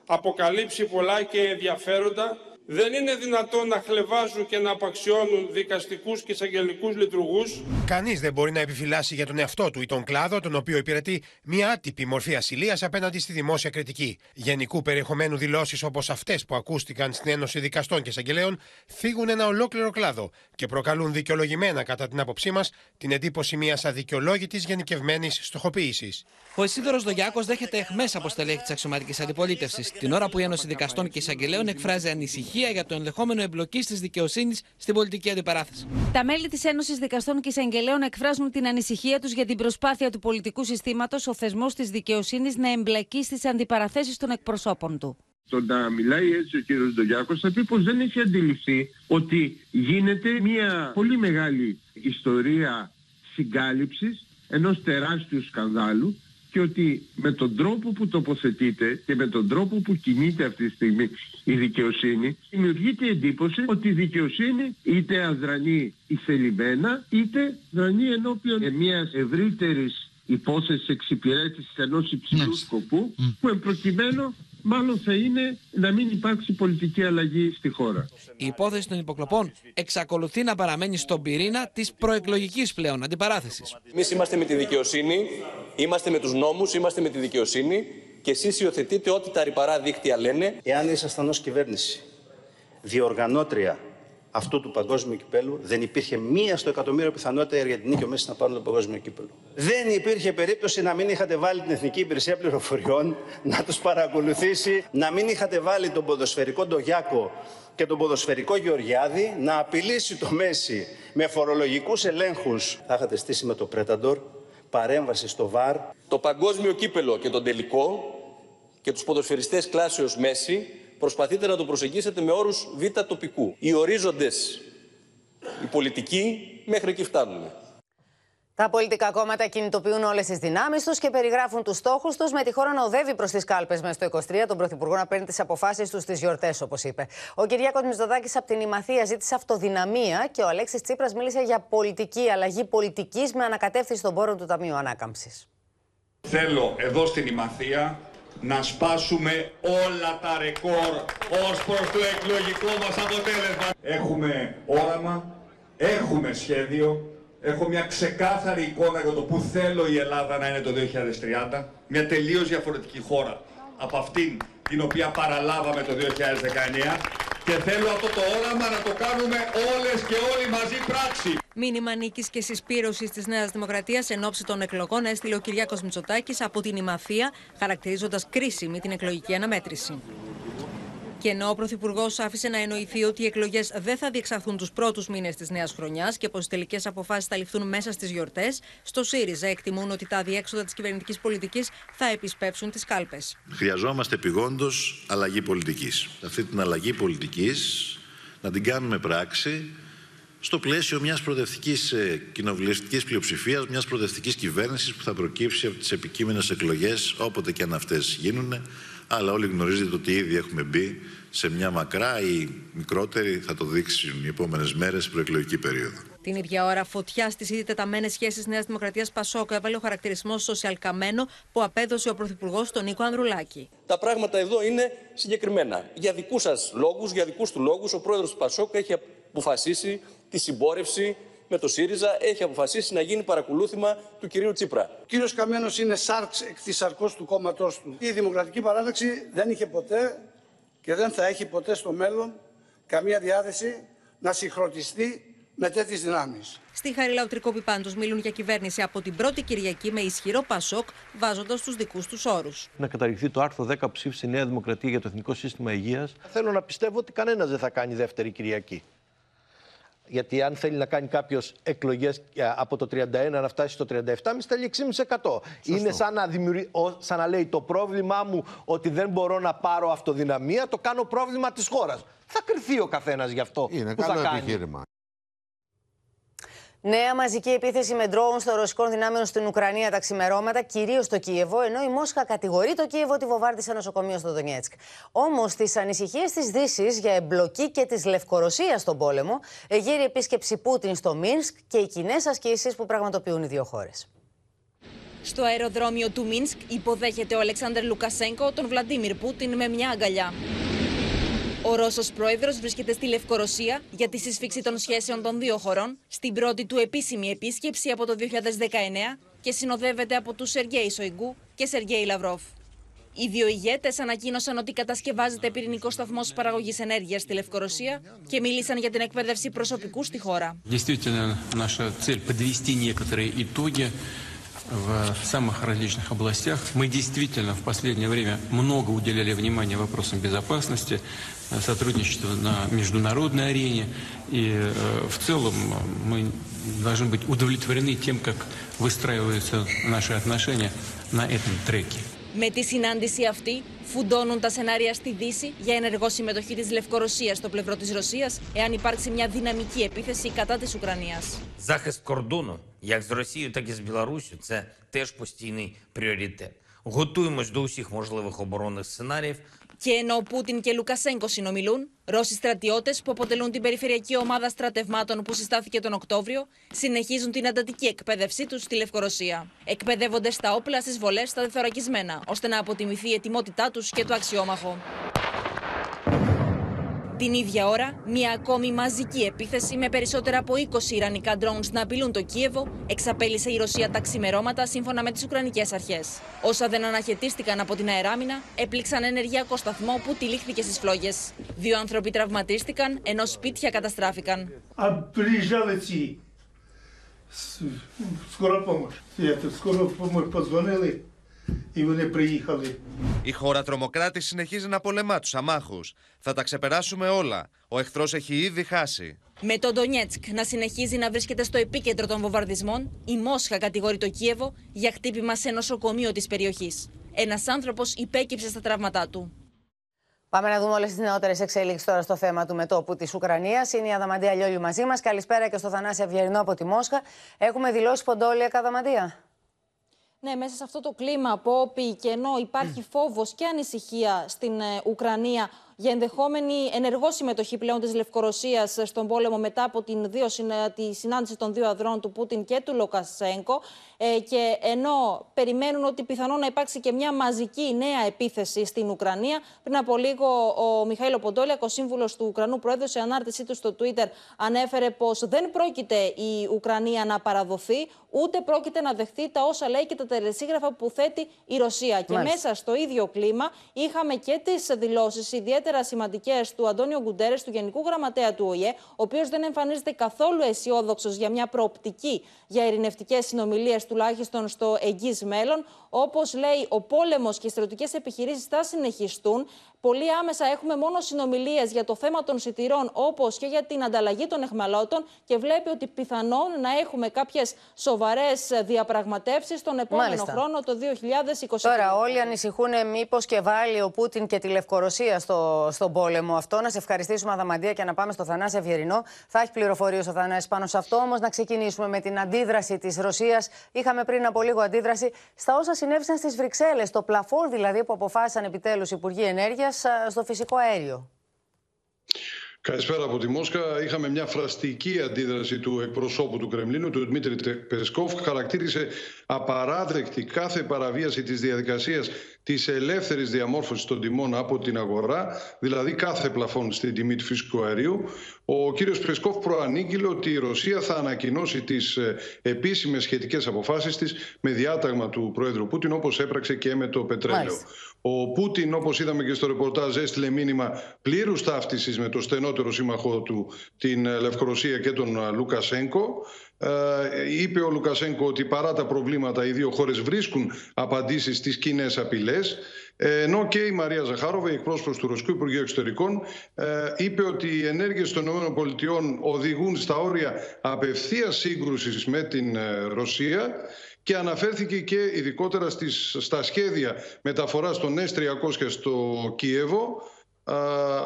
αποκαλύψει πολλά και ενδιαφέροντα δεν είναι δυνατόν να χλεβάζουν και να απαξιώνουν δικαστικούς και εισαγγελικούς λειτουργούς. Κανείς δεν μπορεί να επιφυλάσει για τον εαυτό του ή τον κλάδο, τον οποίο υπηρετεί μια άτυπη μορφή ασυλίας απέναντι στη δημόσια κριτική. Γενικού περιεχομένου δηλώσεις όπως αυτές που ακούστηκαν στην Ένωση Δικαστών και Εισαγγελέων θίγουν ένα ολόκληρο κλάδο και προκαλούν δικαιολογημένα, κατά την άποψή μας, την εντύπωση μιας αδικαιολόγητης γενικευμένης στοχοποίησης. Ο Ισίδωρος Δογιάκος δέχεται εχμές από στελέχη της αξιωματικής αντιπολίτευσης, την ώρα που η Ένωση Δικαστών και Εισαγγελέων εκφράζει ανησυχία για το ενδεχόμενο εμπλοκή της δικαιοσύνης στην πολιτική αντιπαράθεση. Τα μέλη της Ένωσης Δικαστών και Εισαγγελέων εκφράζουν την ανησυχία τους για την προσπάθεια του πολιτικού συστήματος ο θεσμός της δικαιοσύνης να εμπλακεί στις αντιπαραθέσεις των εκπροσώπων του. Το να μιλάει έτσι ο κύριος Ντογιάκος θα πει πως δεν έχει αντιληφθεί ότι γίνεται μια πολύ μεγάλη ιστορία συγκάλυψης ενός τεράστιου σκανδάλου και ότι με τον τρόπο που τοποθετείται και με τον τρόπο που κινείται αυτή τη στιγμή η δικαιοσύνη δημιουργείται η εντύπωση ότι η δικαιοσύνη είτε αδρανεί ηθελημένα είτε δρανεί ενώπιον μιας ευρύτερης υπόθεσης εξυπηρέτησης ενός υψηλού σκοπού που εμπροκειμένου μάλλον θα είναι να μην υπάρξει πολιτική αλλαγή στη χώρα. Η υπόθεση των υποκλοπών εξακολουθεί να παραμένει στον πυρήνα της προεκλογικής πλέον αντιπαράθεσης. Εμείς είμαστε με τη δικαιοσύνη, είμαστε με τους νόμους, είμαστε με τη δικαιοσύνη και εσείς υιοθετείτε ό,τι τα ρηπαρά δίκτυα λένε. Εάν ήσασταν ως κυβέρνηση διοργανώτρια αυτού του παγκόσμιου κυπέλου, δεν υπήρχε μία στο εκατομμύριο πιθανότητα οι Αργεντινοί και ο Μέσης να πάρουν το παγκόσμιο κύπελο. Δεν υπήρχε περίπτωση να μην είχατε βάλει την Εθνική Υπηρεσία Πληροφοριών να τους παρακολουθήσει, να μην είχατε βάλει τον ποδοσφαιρικό Ντογιάκο και τον ποδοσφαιρικό Γεωργιάδη να απειλήσει το Μέση με φορολογικούς ελέγχους. Θα είχατε στήσει με το Πρέταντορ παρέμβαση στο ΒΑΡ. Το παγκόσμιο κύπελο και τον τελικό και τους ποδοσφαιριστές κλάσεως Μέση προσπαθείτε να το προσεγγίσετε με όρους β' τοπικού. Οι ορίζοντες, οι πολιτικοί, μέχρι εκεί φτάνουν. Τα πολιτικά κόμματα κινητοποιούν όλες τις δυνάμεις τους και περιγράφουν τους στόχους τους με τη χώρα να οδεύει προς τις κάλπες μες στο 23, τον Πρωθυπουργό να παίρνει τις αποφάσεις τους στις γιορτές, όπως είπε. Ο Κυριάκος Μισδοδάκη από την Ημαθία ζήτησε αυτοδυναμία και ο Αλέξης Τσίπρας μίλησε για πολιτική αλλαγή πολιτικής με ανακατεύθυνση των πόρων του Ταμείου Ανάκαμψης. Θέλω εδώ στην Ημαθία να σπάσουμε όλα τα ρεκόρ ως προς το εκλογικό μας αποτέλεσμα. Έχουμε όραμα, έχουμε σχέδιο, έχω μια ξεκάθαρη εικόνα για το που θέλω η Ελλάδα να είναι το 2030, μια τελείως διαφορετική χώρα από αυτήν την οποία παραλάβαμε το 2019 και θέλω αυτό το όραμα να το κάνουμε όλες και όλοι μαζί πράξη. Μήνυμα νίκης και συσπήρωσης της Νέας Δημοκρατίας εν ώψη των εκλογών έστειλε ο Κυριάκος Μητσοτάκης από την Ημαθία, χαρακτηρίζοντας κρίσιμη την εκλογική αναμέτρηση. Και ενώ ο Πρωθυπουργός άφησε να εννοηθεί ότι οι εκλογές δεν θα διεξαχθούν τους πρώτους μήνες της νέας χρονιάς και πως οι τελικές αποφάσεις θα ληφθούν μέσα στις γιορτές, στο ΣΥΡΙΖΑ εκτιμούν ότι τα αδιέξοδα της κυβερνητικής πολιτικής θα επισπεύσουν τις κάλπες. Χρειαζόμαστε επιγόντως αλλαγή πολιτικής. Αυτή την αλλαγή πολιτικής να την κάνουμε πράξη στο πλαίσιο μιας προοδευτικής ε, κοινοβουλευτικής πλειοψηφίας, μιας προοδευτικής κυβέρνησης που θα προκύψει από τις επικείμενες εκλογές, όποτε και αν αυτές γίνουν. Αλλά όλοι γνωρίζετε ότι ήδη έχουμε μπει σε μια μακρά ή μικρότερη, θα το δείξουν οι επόμενες μέρες, προεκλογική περίοδο. Την ίδια ώρα, φωτιά στις ήδη τεταμένες σχέσεις Νέας Δημοκρατίας Πασόκο έβαλε ο χαρακτηρισμός social καμένο που απέδωσε ο Πρωθυπουργός τον Νίκο Ανδρουλάκη. Τα πράγματα εδώ είναι συγκεκριμένα. Για δικούς σας λόγους, για δικούς του λόγους, ο πρόεδρος του Πασόκ έχει αποφασίσει τη συμπόρευση με το ΣΥΡΙΖΑ έχει αποφασίσει να γίνει παρακολούθημα του κυρίου Τσίπρα. Ο κύριος Καμένος είναι σάρξ εκ της σαρκός του κόμματός του. Η Δημοκρατική Παράταξη δεν είχε ποτέ και δεν θα έχει ποτέ στο μέλλον καμία διάθεση να συγχρονιστεί με τέτοιες δυνάμεις. Στη Χαριλάου Τρικόπη πάντως μιλούν για κυβέρνηση από την πρώτη Κυριακή με ισχυρό Πασόκ, βάζοντας τους δικούς τους όρους. Να καταργηθεί το άρθρο 10 που ψήφισε η Νέα Δημοκρατία για το Εθνικό Σύστημα Υγείας. Θέλω να πιστεύω ότι κανένας δεν θα κάνει δεύτερη Κυριακή. Γιατί αν θέλει να κάνει κάποιος εκλογές από το 31 να φτάσει στο 37, μη στέλνει 6,5%. Είναι σαν να, δημιουργεί, σαν να λέει το πρόβλημά μου ότι δεν μπορώ να πάρω αυτοδυναμία, το κάνω πρόβλημα της χώρας. Θα κρυθεί ο καθένας γι' αυτό Είναι που καλό θα κάνει. επιχείρημα. Νέα μαζική επίθεση με ντρόουν των ρωσικών δυνάμεων στην Ουκρανία τα ξημερώματα, κυρίως στο Κίεβο, ενώ η Μόσχα κατηγορεί το Κίεβο ότι βομβάρδισε νοσοκομείο στο Δονιέτσκ. Όμως, τις ανησυχίες της Δύσης για εμπλοκή και της Λευκορωσίας στον πόλεμο, γύρει επίσκεψη Πούτιν στο Μίνσκ και οι κοινές ασκήσεις που πραγματοποιούν οι δύο χώρες. Στο αεροδρόμιο του Μίνσκ υποδέχεται ο Αλεξάνδρ Λουκασέγκο τον Βλαντίμιρ Πούτιν με μια αγκαλιά. Ο Ρώσος πρόεδρος βρίσκεται στη Λευκορωσία για τη συσφίξη των σχέσεων των δύο χωρών στην πρώτη του επίσημη επίσκεψη από το 2019 και συνοδεύεται από τους Σεργέη Σοϊγκού και Σεργέη Λαυρόφ. Οι δύο ηγέτες ανακοίνωσαν ότι κατασκευάζεται πυρηνικό σταθμό παραγωγής ενέργειας στη Λευκορωσία και μίλησαν για την εκπαίδευση προσωπικού στη χώρα. в самых различных областях. Мы действительно в последнее время много уделяли внимания вопросам безопасности, сотрудничества на международной арене. И в целом мы должны быть удовлетворены тем, как выстраиваются наши отношения на этом треке. Με τη συνάντηση αυτή, φουντώνουν τα σενάρια στη Δύση για ενεργό συμμετοχή τη Λευκορωσία στο πλευρό τη Ρωσία, εάν υπάρξει μια δυναμική επίθεση κατά τη Ουκρανία. Захист кордону, як з Росією, так і з Білоруссю, це теж постійний пріоритет. Готуємось до усіх можливих оборонних сценаріїв. Και ενώ ο Πούτιν και Λουκασέγκο συνομιλούν, Ρώσοι στρατιώτες που αποτελούν την περιφερειακή ομάδα στρατευμάτων που συστάθηκε τον Οκτώβριο συνεχίζουν την αντατική εκπαίδευσή τους στη Λευκορωσία. Εκπαιδεύονται στα όπλα, στις βολές, στα δεθωρακισμένα, ώστε να αποτιμηθεί η ετοιμότητά τους και το αξιόμαχο. Την ίδια ώρα, μια ακόμη μαζική επίθεση με περισσότερα από 20 Ιρανικά drones να απειλούν το Κίεβο εξαπέλυσε η Ρωσία τα ξημερώματα σύμφωνα με τις Ουκρανικές αρχές. Όσα δεν αναχαιτίστηκαν από την αεράμινα, έπληξαν ενεργειακό σταθμό που τυλίχθηκε στις φλόγες. Δύο άνθρωποι τραυματίστηκαν, ενώ σπίτια καταστράφηκαν. Οι Η χώρα τρομοκράτης συνεχίζει να πολεμά τους αμάχους. Θα τα ξεπεράσουμε όλα. Ο εχθρός έχει ήδη χάσει. Με τον Ντονιέτσκ να συνεχίζει να βρίσκεται στο επίκεντρο των βομβαρδισμών, η Μόσχα κατηγορεί το Κίεβο για χτύπημα σε νοσοκομείο της περιοχής. Ένας άνθρωπος υπέκυψε στα τραύματά του. Πάμε να δούμε όλες τις νεότερες εξέλιξει τώρα στο θέμα του μετόπου της Ουκρανίας. Είναι η Αδαμαντία Λιόλιου μαζί μας. Καλησπέρα και στο Θανάση Αυγερινό από τη Μόσχα. Έχουμε δηλώσεις ποντόλια, Καδαμαντία. Ναι, μέσα σε αυτό το κλίμα, Πόπι, και ενώ υπάρχει φόβος και ανησυχία στην ε, Ουκρανία για ενδεχόμενη ενεργό συμμετοχή πλέον της Λευκορωσίας στον πόλεμο μετά από την δύο, τη συνάντηση των δύο αδρών του Πούτιν και του Λοκασέγκο. Ε, και ενώ περιμένουν ότι πιθανόν να υπάρξει και μια μαζική νέα επίθεση στην Ουκρανία, πριν από λίγο ο Μιχαήλ Ποντόλιακ, ο σύμβουλος του Ουκρανού Πρόεδρου, σε ανάρτησή του στο Twitter, ανέφερε πως δεν πρόκειται η Ουκρανία να παραδοθεί, ούτε πρόκειται να δεχθεί τα όσα λέει και τα τελεσίγραφα που θέτει η Ρωσία. Και μέσα στο ίδιο κλίμα είχαμε και τις δηλώσεις, ιδιαίτερα ιδιαίτερα σημαντικές του Αντώνιο Γκουντέρε, του Γενικού Γραμματέα του ΟΗΕ, ο οποίος δεν εμφανίζεται καθόλου αισιόδοξος για μια προοπτική για ειρηνευτικές συνομιλίες, τουλάχιστον στο εγγύς μέλλον. Όπως λέει, ο πόλεμος και οι στρατιωτικές επιχειρήσεις θα συνεχιστούν. Πολύ άμεσα έχουμε μόνο συνομιλίες για το θέμα των σιτηρών, όπως και για την ανταλλαγή των εχμαλώτων, και βλέπει ότι πιθανόν να έχουμε κάποιες σοβαρές διαπραγματεύσεις τον επόμενο Μάλιστα. χρόνο, το 2020. Τώρα, όλοι ανησυχούν μήπως και βάλει ο Πούτιν και τη Λευκορωσία στο, στον πόλεμο αυτό. Να σε ευχαριστήσουμε, Αδαμαντία, και να πάμε στο Θανάση Ευγερινό. Θα έχει πληροφορίες ο Θανάσης πάνω σε αυτό. Όμως, να ξεκινήσουμε με την αντίδραση της Ρωσίας. Είχαμε πριν από λίγο αντίδραση στα όσα συνέβησαν στις Βρυξέλλες. Το πλαφόν δηλαδή που αποφάσισαν επιτέλους οι Υπουργοί Ενέργειας στο φυσικό αέριο. Καλησπέρα από τη Μόσχα. Είχαμε μια φραστική αντίδραση του εκπροσώπου του Κρεμλίνου, του Δημήτρη Πεσκόφ. Χαρακτήρισε απαράδεκτη κάθε παραβίαση της διαδικασίας της ελεύθερης διαμόρφωσης των τιμών από την αγορά, δηλαδή κάθε πλαφόν στην τιμή του φυσικού αερίου. Ο κύριος Πεσκόφ προανήγγειλε ότι η Ρωσία θα ανακοινώσει τις ε, επίσημες σχετικές αποφάσεις της με διάταγμα του Πρόεδρου Πούτιν, όπως έπραξε και με το πετρέλαιο. Ο Πούτιν, όπως είδαμε και στο ρεπορτάζ, έστειλε μήνυμα πλήρους ταύτισης με το στενότερο σύμμαχό του, την Λευκορωσία και τον Λουκασέγκο. Ε, είπε ο Λουκασέγκο ότι παρά τα προβλήματα οι δύο χώρες βρίσκουν απαντήσεις στις κοινέ απειλές. Ενώ και η Μαρία Ζαχάροβα, η εκπρόσωπος του Ρωσικού Υπουργείου Εξωτερικών, ε, είπε ότι οι ενέργειες των ΗΠΑ οδηγούν στα όρια απευθείας σύγκρουσης με την ε, Ρωσία και αναφέρθηκε και ειδικότερα στις, στα σχέδια μεταφοράς των S-300 στο Κίεβο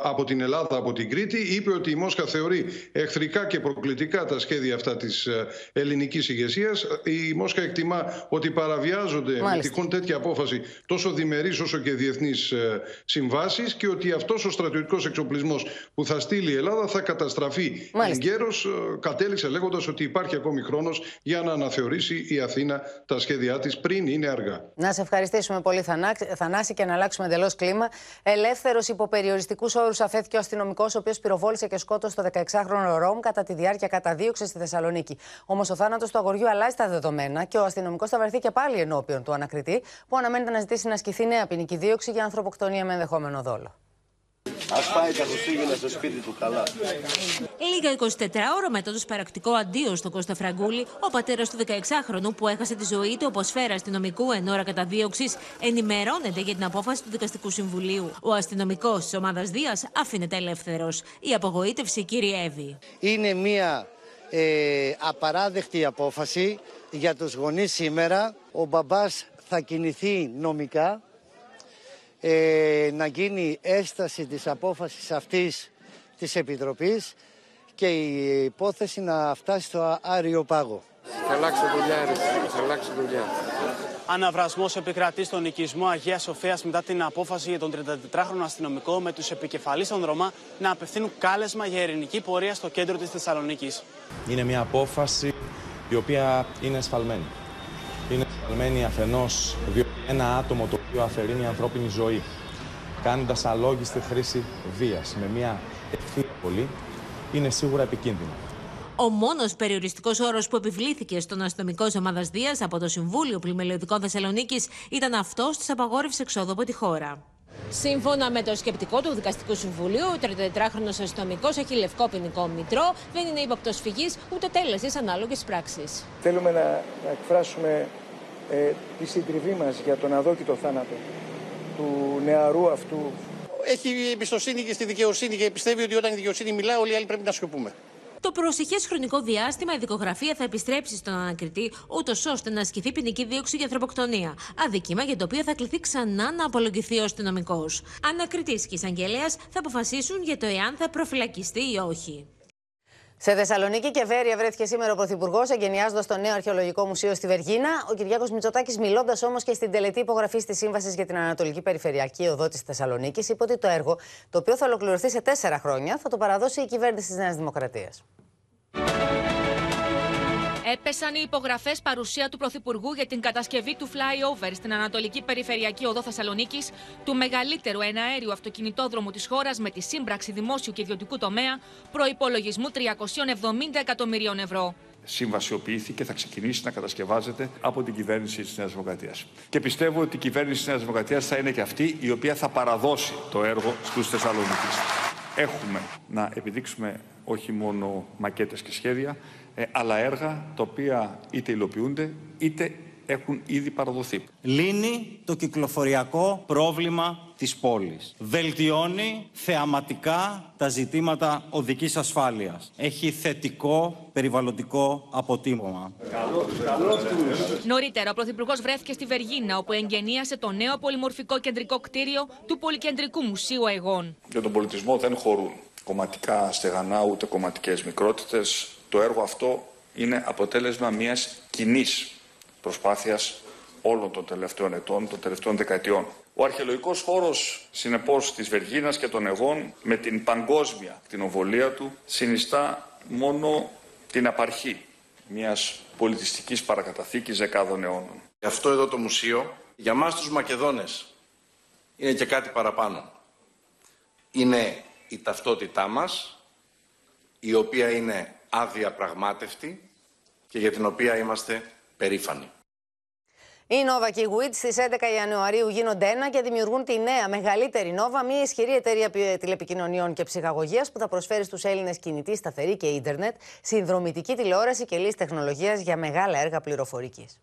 από την Ελλάδα, από την Κρήτη. Είπε ότι η Μόσχα θεωρεί εχθρικά και προκλητικά τα σχέδια αυτά της ελληνικής ηγεσίας. Η Μόσχα εκτιμά ότι παραβιάζονται Μάλιστα. με τυχόν τέτοια απόφαση τόσο διμερείς όσο και διεθνείς συμβάσεις και ότι αυτός ο στρατιωτικός εξοπλισμός που θα στείλει η Ελλάδα θα καταστραφεί εγκαίρως. Κατέληξε λέγοντας ότι υπάρχει ακόμη χρόνος για να αναθεωρήσει η Αθήνα τα σχέδιά της πριν είναι αργά. Να σε ευχαριστήσουμε πολύ, Θανάση, και να αλλάξουμε εντελώς κλίμα. Ελεύθερος υπό περιοριστικούς όρους αφέθηκε ο αστυνομικός, ο οποίος πυροβόλησε και σκότωσε το 16χρονο Ρώμ κατά τη διάρκεια καταδίωξης στη Θεσσαλονίκη. Όμως ο θάνατος του αγοριού αλλάζει τα δεδομένα και ο αστυνομικός θα βρεθεί και πάλι ενώπιον του ανακριτή, που αναμένεται να ζητήσει να ασκηθεί νέα ποινική δίωξη για ανθρωποκτονία με ενδεχόμενο δόλο. Α πάει τα Χριστούγεννα στο σπίτι του καλά. Λίγα 24 ώρα μετά το σπαρακτικό αντίο στον Κώστα Φραγκούλη, ο πατέρας του 16χρονου που έχασε τη ζωή του όπως φέρα αστυνομικού εν ώρα καταδίωξης, ενημερώνεται για την απόφαση του Δικαστικού Συμβουλίου. Ο αστυνομικός της ομάδας Δίας αφήνεται ελεύθερος. Η απογοήτευση κυριεύει. Είναι μια ε, απαράδεκτη απόφαση για τους γονείς σήμερα. Ο μπαμπάς θα κινηθεί νομικά ε, να γίνει έσταση της απόφασης αυτής της Επιτροπής και η υπόθεση να φτάσει στο Άριο Πάγο. Θα αλλάξει δουλειά, θα αλλάξει δουλειά. Αναβρασμός επικρατεί στον οικισμό Αγίας Σοφίας μετά την απόφαση για τον 34χρονο αστυνομικό με τους επικεφαλείς των Ρωμά να απευθύνουν κάλεσμα για ειρηνική πορεία στο κέντρο της Θεσσαλονίκης. Είναι μια απόφαση η οποία είναι εσφαλμένη. Είναι εσφαλμένη αφενός διότι ένα άτομο το οποίο αφαιρεί μια ανθρώπινη ζωή, κάνοντας αλόγιστη χρήση βίας με μια ευθύνη πολύ, είναι σίγουρα επικίνδυνο. Ο μόνος περιοριστικός όρος που επιβλήθηκε στον αστυνομικό ομάδας Δίας από το Συμβούλιο Πλημελιωδικών Θεσσαλονίκης ήταν αυτός της απαγόρευσης εξόδου από τη χώρα. Σύμφωνα με το σκεπτικό του Δικαστικού Συμβουλίου, ο 34χρονο αστυνομικός έχει λευκό ποινικό μητρό, δεν είναι ύποπτος φυγής ούτε τέλεσης ανάλογης πράξης. Θέλουμε να, να εκφράσουμε ε, τη συντριβή μας για τον αδόκητο θάνατο του νεαρού αυτού. Έχει εμπιστοσύνη και στη δικαιοσύνη και πιστεύει ότι όταν η δικαιοσύνη μιλά, όλοι οι άλλοι πρέπει να σιωπούμε. Το προσεχές χρονικό διάστημα η δικογραφία θα επιστρέψει στον ανακριτή, ούτως ώστε να ασκηθεί ποινική δίωξη για ανθρωποκτονία. Αδίκημα για το οποίο θα κληθεί ξανά να απολογηθεί ο αστυνομικός. Ανακριτής και εισαγγελέας θα αποφασίσουν για το εάν θα προφυλακιστεί ή όχι. Σε Θεσσαλονίκη και Βέρεια βρέθηκε σήμερα ο Πρωθυπουργός, εγκαινιάζοντας το νέο Αρχαιολογικό Μουσείο στη Βεργίνα. Ο Κυριάκος Μητσοτάκης, μιλώντας όμως και στην τελετή υπογραφής της Σύμβασης για την Ανατολική Περιφερειακή Οδό της Θεσσαλονίκης, είπε ότι το έργο, το οποίο θα ολοκληρωθεί σε τέσσερα χρόνια, θα το παραδώσει η κυβέρνηση της Νέας Δημοκρατίας. Έπεσαν οι υπογραφές παρουσία του Πρωθυπουργού για την κατασκευή του flyover στην Ανατολική Περιφερειακή Οδό Θεσσαλονίκης, του μεγαλύτερου εναέριου αυτοκινητόδρομου της χώρας με τη σύμπραξη δημόσιου και ιδιωτικού τομέα, προπολογισμού 370 εκατομμυρίων ευρώ συμβασιοποιήθηκε, θα ξεκινήσει να κατασκευάζεται από την κυβέρνηση της Νέας Δημοκρατίας. Και πιστεύω ότι η κυβέρνηση της Νέας Δημοκρατίας θα είναι και αυτή η οποία θα παραδώσει το έργο στους Θεσσαλονίκη. Έχουμε να επιδείξουμε όχι μόνο μακέτες και σχέδια, ε, αλλά έργα τα οποία είτε υλοποιούνται είτε έχουν ήδη παραδοθεί. Λύνει το κυκλοφοριακό πρόβλημα της πόλης. Βελτιώνει θεαματικά τα ζητήματα οδικής ασφάλειας. Έχει θετικό περιβαλλοντικό αποτίμωμα. Νωρίτερα, ο Πρωθυπουργός βρέθηκε στη Βεργίνα, όπου εγγενίασε το νέο πολυμορφικό κεντρικό κτίριο του Πολυκεντρικού Μουσείου Αιγών. Για τον πολιτισμό δεν χωρούν κομματικά στεγανά ούτε κομματικές μικρότητες. Το έργο αυτό είναι αποτέλεσμα μιας κοινής προσπάθειας όλων των τελευταίων ετών, των τελευταίων δεκαετιών. Ο αρχαιολογικός χώρος, συνεπώς, της Βεργίνας και των Εγών, με την παγκόσμια κτηνοβολία του, συνιστά μόνο την απαρχή μιας πολιτιστικής παρακαταθήκης δεκάδων αιώνων. Αυτό εδώ το μουσείο, για μας τους Μακεδόνες, είναι και κάτι παραπάνω. Είναι η ταυτότητά μας, η οποία είναι αδιαπραγμάτευτη και για την οποία είμαστε περήφανοι. Η Nova και η WIT στις 11 Ιανουαρίου γίνονται ένα και δημιουργούν τη νέα μεγαλύτερη Nova, μια ισχυρή εταιρεία τηλεπικοινωνιών και ψυχαγωγίας που θα προσφέρει στους Έλληνες κινητή, σταθερή και ίντερνετ, συνδρομητική τηλεόραση και λύση τεχνολογίας για μεγάλα έργα πληροφορικής.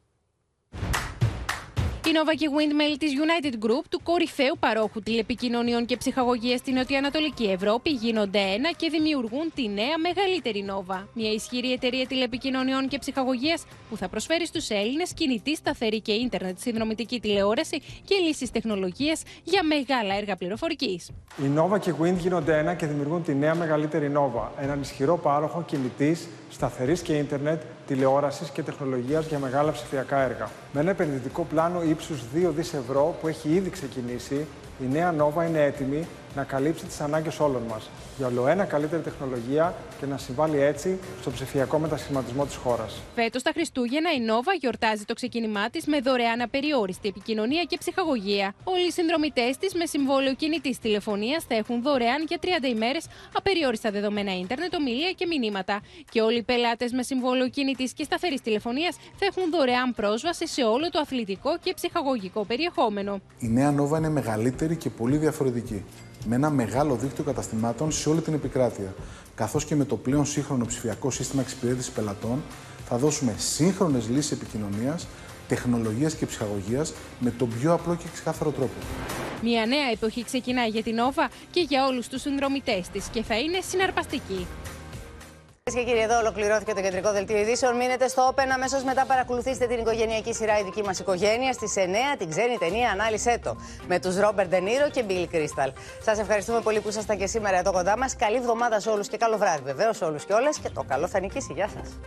Η Η Nova και Windmill της United Group, του κορυφαίου παρόχου τηλεπικοινωνιών και ψυχαγωγίας στην Νοτιοανατολική Ευρώπη, γίνονται ένα και δημιουργούν τη νέα μεγαλύτερη Nova. Μια ισχυρή εταιρεία τηλεπικοινωνιών και ψυχαγωγίας που θα προσφέρει στους Έλληνες κινητή, σταθερή και ίντερνετ συνδρομητική τηλεόραση και λύσεις τεχνολογίας για μεγάλα έργα πληροφορικής. Η Nova και Wind γίνονται ένα και δημιουργούν τη νέα μεγαλύτερη Nova, έναν ισχυρό πάροχο κινητής, σταθερής και ίντερνετ, τηλεόρασης και τεχνολογίας για μεγάλα ψηφιακά έργα. Με ένα επενδυτικό πλάνο ύψους 2 δις ευρώ που έχει ήδη ξεκινήσει, η νέα Nova είναι έτοιμη να καλύψει τις ανάγκες όλων μας για ολοένα καλύτερη τεχνολογία και να συμβάλλει έτσι στο ψηφιακό μετασχηματισμό της χώρας. Φέτος τα Χριστούγεννα η Nova γιορτάζει το ξεκίνημά της με δωρεάν απεριόριστη επικοινωνία και ψυχαγωγία. Όλοι οι συνδρομητές της με συμβόλαιο κινητής τηλεφωνίας θα έχουν δωρεάν για 30 ημέρες απεριόριστα δεδομένα ίντερνετ, ομιλία και μηνύματα. Και όλοι οι πελάτες με συμβόλαιο κινητής και σταθερής τηλεφωνίας θα έχουν δωρεάν πρόσβαση σε όλο το αθλητικό και ψυχαγωγικό περιεχόμενο. Η νέα Nova είναι μεγαλύτερη και πολύ διαφορετική με ένα μεγάλο δίκτυο καταστημάτων σε όλη την επικράτεια. Καθώς και με το πλέον σύγχρονο ψηφιακό σύστημα εξυπηρέτησης πελατών, θα δώσουμε σύγχρονες λύσεις επικοινωνίας, τεχνολογίας και ψυχαγωγίας με τον πιο απλό και ξεκάθαρο τρόπο. Μια νέα εποχή ξεκινάει για την Όβα και για όλους τους συνδρομητές της και θα είναι συναρπαστική. Κυρίες και κύριοι, εδώ ολοκληρώθηκε το κεντρικό δελτίο ειδήσεων. Μείνετε στο Open αμέσως μετά. Παρακολουθήστε την οικογενειακή σειρά Η δική μας οικογένεια στις 9 την ξένη ταινία Ανάλυσε το με τους Ρόμπερ Ντενίρο και Μπιλ Κρίσταλ. Σας ευχαριστούμε πολύ που ήσασταν και σήμερα εδώ κοντά μας. Καλή εβδομάδα σε όλους και καλό βράδυ βεβαίως σε όλους και όλες. Και το καλό θα νικήσει. Γεια σας.